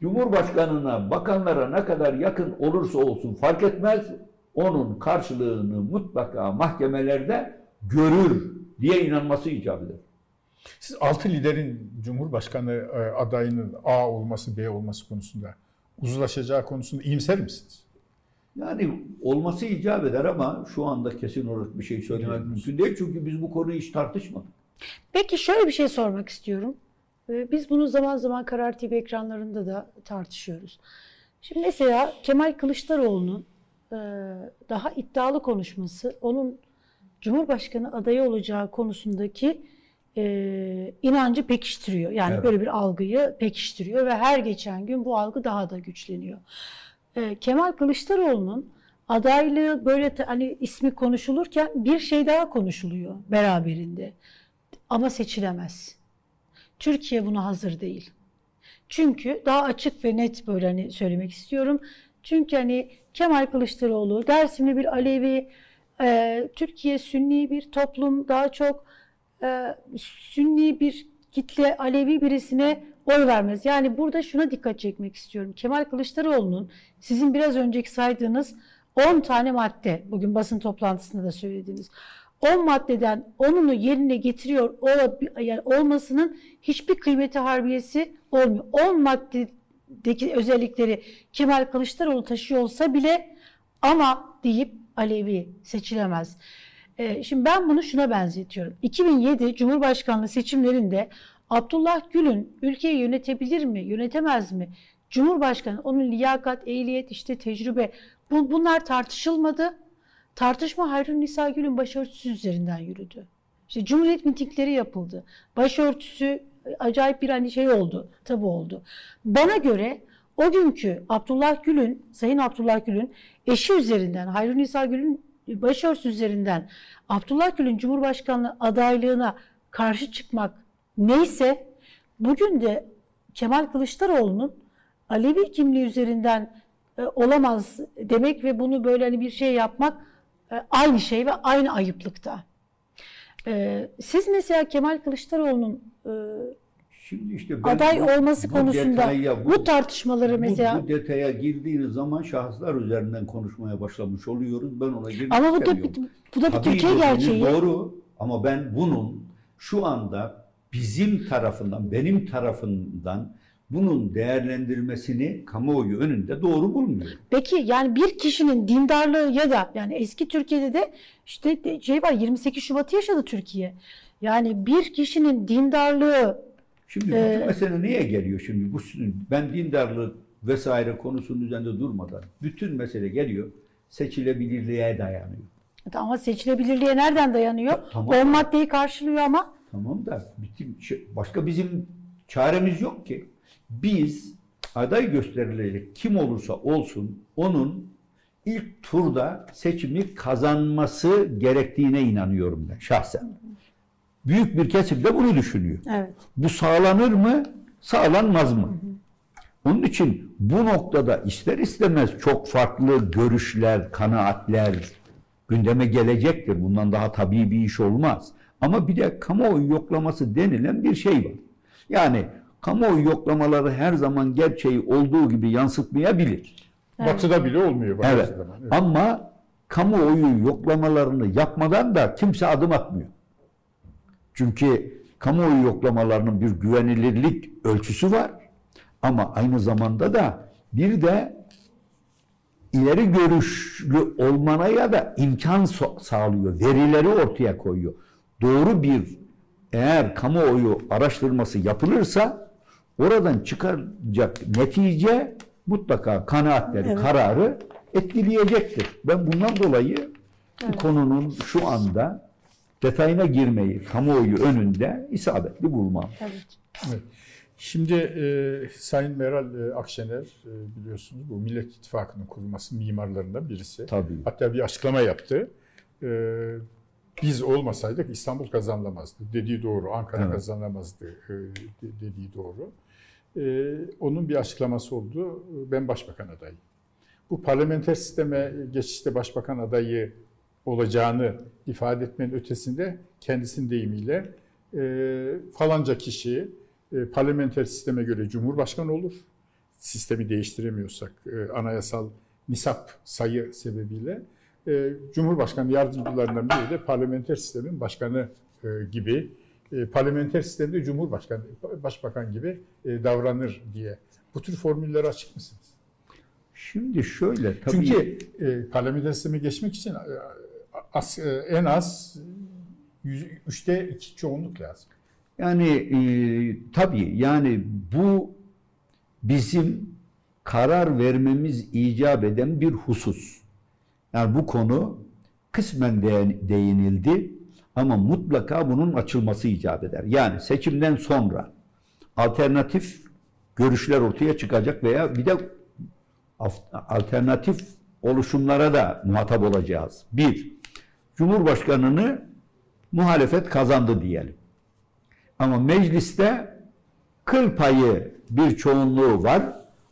Cumhurbaşkanına, bakanlara ne kadar yakın olursa olsun fark etmez. Onun karşılığını mutlaka mahkemelerde görür diye inanması icap eder. Siz altı liderin Cumhurbaşkanı e, adayının A olması, B olması konusunda uzlaşacağı konusunda iyimser misiniz? Yani olması icap eder ama şu anda kesin olarak bir şey söylemek mümkün değil. Çünkü biz bu konuyu hiç tartışmadık. Peki şöyle bir şey sormak istiyorum. Ee, Biz bunu zaman zaman Karar TV ekranlarında da tartışıyoruz. Şimdi mesela Kemal Kılıçdaroğlu'nun e, daha iddialı konuşması, onun Cumhurbaşkanı adayı olacağı konusundaki e, inancı pekiştiriyor. Yani Evet. böyle bir algıyı pekiştiriyor ve her geçen gün bu algı daha da güçleniyor. E, Kemal Kılıçdaroğlu'nun adaylığı böyle hani ismi konuşulurken bir şey daha konuşuluyor beraberinde. Ama seçilemez. Türkiye buna hazır değil. Çünkü daha açık ve net böyle hani söylemek istiyorum. Çünkü hani Kemal Kılıçdaroğlu Dersimli bir Alevi, e, Türkiye Sünni bir toplum, daha çok e, Sünni bir kitle Alevi birisine oy vermez. Yani burada şuna dikkat çekmek istiyorum. Kemal Kılıçdaroğlu'nun sizin biraz önceki saydığınız 10 tane madde, bugün basın toplantısında da söylediğiniz 10 maddeden 10'unu yerine getiriyor yani olmasının hiçbir kıymeti harbiyesi olmuyor. 10 maddedeki özellikleri Kemal Kılıçdaroğlu taşıyor olsa bile ama deyip Alevi seçilemez. Ee, şimdi ben bunu şuna benzetiyorum. 2007 Cumhurbaşkanlığı seçimlerinde Abdullah Gül'ün ülkeyi yönetebilir mi, yönetemez mi? Cumhurbaşkanı, onun liyakat, ehliyet, işte tecrübe bu, bunlar tartışılmadı. Tartışma Hayrun Nisa Gül'ün başörtüsü üzerinden yürüdü. İşte Cumhuriyet mitingleri yapıldı. Başörtüsü e, acayip bir hani şey oldu, tabu oldu. Bana göre o günkü Abdullah Gül'ün, Sayın Abdullah Gül'ün eşi üzerinden, Hayrun Nisa Gül'ün başörtüsü üzerinden Abdullah Gül'ün Cumhurbaşkanlığı adaylığına karşı çıkmak neyse bugün de Kemal Kılıçdaroğlu'nun Alevi kimliği üzerinden e, olamaz demek ve bunu böyle hani bir şey yapmak aynı şey ve aynı ayıplıkta. E, siz mesela Kemal Kılıçdaroğlu'nun e, Şimdi işte ben aday bu- olması bu konusunda detaya, bu, tartışmaları bu- mesela bu detaya girdiğiniz zaman şahıslar üzerinden konuşmaya başlamış oluyoruz. Ben ona girmek ama bu da bu da bir Türkiye gerçeği. Doğru ama ben bunun şu anda bizim tarafından, benim tarafından bunun değerlendirmesini kamuoyu önünde doğru bulmuyorum. Peki yani bir kişinin dindarlığı ya da yani eski Türkiye'de de işte şey var 28 Şubat'ı yaşadı Türkiye. Yani bir kişinin dindarlığı Şimdi bütün Ee, mesele neye geliyor şimdi? Bu ben dindarlık vesaire konusunun üzerinde durmadan bütün mesele geliyor seçilebilirliğe dayanıyor. ama seçilebilirliğe nereden dayanıyor? Tamam. 10 maddeyi karşılıyor ama Tamam da bütün şey- başka bizim çaremiz yok ki. Biz aday gösterilecek kim olursa olsun onun ilk turda seçimi kazanması gerektiğine inanıyorum ben şahsen. Büyük bir kesim de bunu düşünüyor. evet. Bu sağlanır mı, sağlanmaz mı? Onun için bu noktada ister istemez çok farklı görüşler, kanaatler gündeme gelecektir. Bundan daha tabii bir iş olmaz. Ama bir de kamuoyu yoklaması denilen bir şey var. Yani kamuoyu yoklamaları her zaman gerçeği olduğu gibi yansıtmayabilir. Batı'da bile olmuyor bazı Evet. zaman. Evet. Ama kamuoyu yoklamalarını yapmadan da kimse adım atmıyor. Çünkü kamuoyu yoklamalarının bir güvenilirlik ölçüsü var. Ama aynı zamanda da bir de ileri görüşlü olmana ya da imkan so- sağlıyor. Verileri ortaya koyuyor. Doğru bir eğer kamuoyu araştırması yapılırsa oradan çıkacak netice mutlaka kanaatleri, Evet. kararı etkileyecektir. Ben bundan dolayı bu konunun şu anda detayına girmeyi kamuoyu önünde isabetli bulmam. evet. Evet. Şimdi e, Sayın Meral e, Akşener e, biliyorsunuz bu Millet İttifakı'nın kurulması mimarlarından birisi. Tabii. Hatta bir açıklama yaptı. E, biz olmasaydık İstanbul kazanılamazdı. Dediği doğru. Ankara Evet. kazanamazdı e, de- dediği doğru. E, onun bir açıklaması oldu. Ben başbakan adayım. Bu parlamenter sisteme geçişte başbakan adayı olacağını ifade etmenin ötesinde kendisinin deyimiyle e, falanca kişi e, parlamenter sisteme göre cumhurbaşkanı olur. Sistemi değiştiremiyorsak e, anayasal nisap sayı sebebiyle e, cumhurbaşkanı yardımcılarından biri de parlamenter sistemin başkanı e, gibi e, parlamenter sistemde cumhurbaşkanı başbakan gibi e, davranır diye. Bu tür formülleri açık mısınız? Şimdi şöyle tabii Çünkü e, parlamenter sisteme geçmek için e, as- e, en az yüz- üçte iki çoğunluk lazım. Yani e, tabii yani bu bizim karar vermemiz icap eden bir husus. Yani bu konu kısmen de- değinildi ama mutlaka bunun açılması icap eder. Yani seçimden sonra alternatif görüşler ortaya çıkacak veya bir de alternatif oluşumlara da muhatap olacağız. Bir, Cumhurbaşkanını muhalefet kazandı diyelim. Ama mecliste kıl payı bir çoğunluğu var.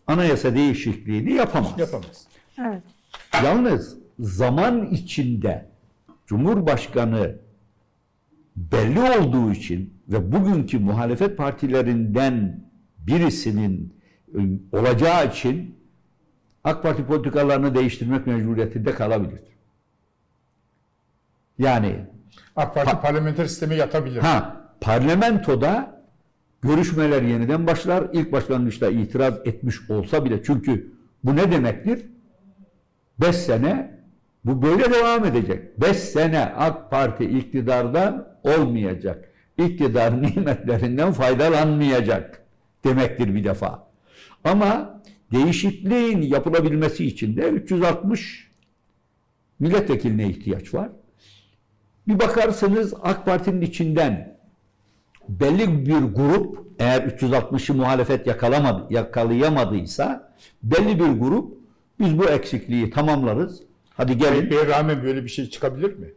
Anayasa değişikliğini yapamaz. Yapamaz. Evet. Yalnız zaman içinde Cumhurbaşkanı belli olduğu için ve bugünkü muhalefet partilerinden birisinin e, olacağı için AK Parti politikalarını değiştirmek mecburiyetinde kalabilir. Yani AK Parti parlamenter sisteme yatabilir. Ha, parlamentoda görüşmeler yeniden başlar. İlk başlangıçta itiraz etmiş olsa bile çünkü bu ne demektir? 5 sene bu böyle devam edecek. 5 sene AK Parti iktidardan olmayacak. İktidar [laughs] nimetlerinden faydalanmayacak demektir bir defa. Ama değişikliğin yapılabilmesi için de 360 milletvekiline ihtiyaç var. Bir bakarsınız AK Parti'nin içinden belli bir grup eğer 360'ı muhalefet yakalamadı, yakalayamadıysa belli bir grup biz bu eksikliği tamamlarız. Hadi Tayyip gelin. Bey'e rağmen böyle bir şey çıkabilir mi?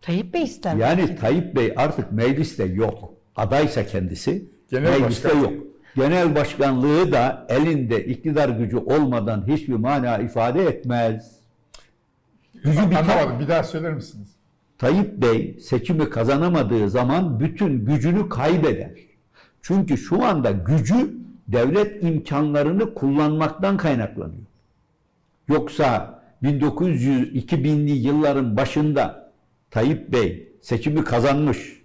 Tayyip Bey ister. Yani Tayyip Bey artık mecliste yok. Adaysa kendisi Genel mecliste başkan. yok. genel başkanlığı da elinde iktidar gücü olmadan hiçbir mana ifade etmez. Gücü biter. Anlamadım. Bir daha söyler misiniz? Tayyip Bey seçimi kazanamadığı zaman bütün gücünü kaybeder. Çünkü şu anda gücü devlet imkanlarını kullanmaktan kaynaklanıyor. Yoksa 1900 2000'li yılların başında Tayyip Bey seçimi kazanmış.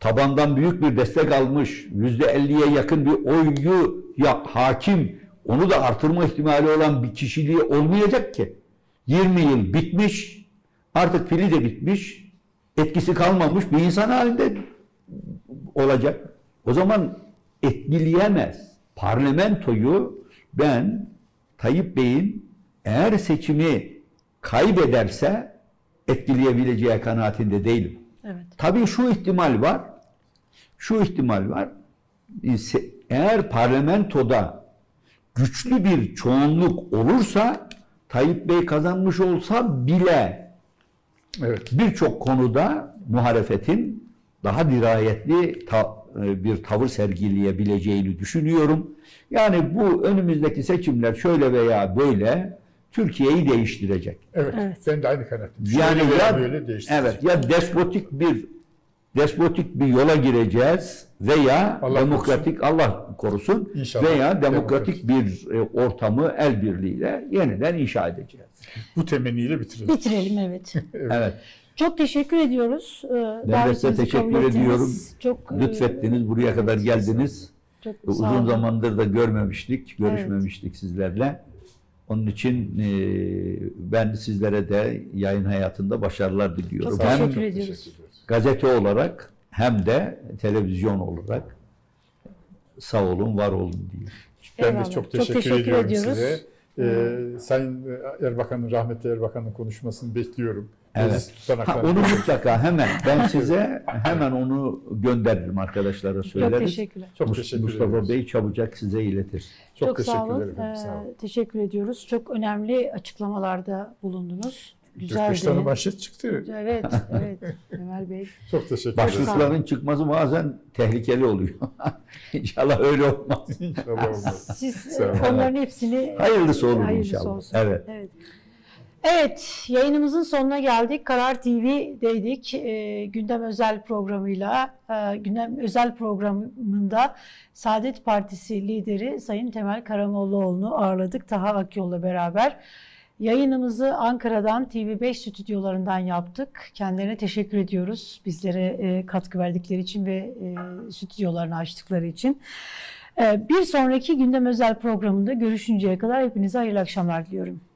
Tabandan büyük bir destek almış. %50'ye yakın bir oyu ya hakim onu da artırma ihtimali olan bir kişiliği olmayacak ki. 20 yıl bitmiş. Artık pili de bitmiş. Etkisi kalmamış bir insan halinde olacak. O zaman etkileyemez. Parlamentoyu ben Tayyip Bey'in eğer seçimi kaybederse etkileyebileceği kanaatinde değilim. Evet. Tabii şu ihtimal var. Şu ihtimal var. Se- Eğer parlamentoda güçlü bir çoğunluk olursa Tayyip Bey kazanmış olsa bile Evet. birçok konuda muhalefetin daha dirayetli ta- e, bir tavır sergileyebileceğini düşünüyorum. Yani bu önümüzdeki seçimler şöyle veya böyle Türkiye'yi değiştirecek. Evet. Evet. Ben de aynı kanaatim. Yani Şöyle ya, böyle değiştirecek. evet ya despotik bir despotik bir yola gireceğiz veya Allah demokratik Allah korusun İnşallah. veya demokratik bir e, ortamı el birliğiyle yeniden inşa edeceğiz. Bu temenniyle bitirelim. Bitirelim [laughs] evet. Evet. Çok teşekkür ediyoruz. Ee, Ben de size teşekkür ediyorum. Çok e, Lütfettiniz buraya kadar evet. geldiniz. Çok sağ Uzun zamandır da görmemiştik, görüşmemiştik sizlerle. Onun için e, ben sizlere de yayın hayatında başarılar diliyorum. Çok hem teşekkür ediyoruz. gazete olarak hem de televizyon olarak sağ olun, var olun diye. Ben Eyvallah. de çok Çok teşekkür, teşekkür ediyorum ediyoruz. size. Ee, Sayın Erbakan'ın, rahmetli Erbakan'ın konuşmasını bekliyorum. Evet. Ha, onu mutlaka hemen ben [laughs] size hemen onu gönderirim arkadaşlara Çok söyleriz. teşekkürler. Çok teşekkür Mustafa ediyoruz. Bey çabucak size iletir. Çok, sağ teşekkür olun. ederim. Sağ olun. Ee, teşekkür ediyoruz. Çok önemli açıklamalarda bulundunuz. Güzeldi. 45 tane başlık çıktı. Evet, [laughs] evet. Ömer Bey. Çok teşekkür ederim. Başlıkların çıkması bazen tehlikeli oluyor. [laughs] İnşallah öyle olmaz. İnşallah olmaz. Siz onların hepsini Hayırlısı olur hayırlısı inşallah. olsun. Evet. Evet. Evet, yayınımızın sonuna geldik. Karar TV'deydik. E, gündem özel programıyla, e, gündem özel programında Saadet Partisi lideri Sayın Temel Karamollaoğlu'nu ağırladık. Taha Akyol'la beraber. Yayınımızı Ankara'dan TV5 stüdyolarından yaptık. Kendilerine teşekkür ediyoruz. Bizlere e, katkı verdikleri için ve e, stüdyolarını açtıkları için. E, bir sonraki gündem özel programında görüşünceye kadar hepinize hayırlı akşamlar diliyorum.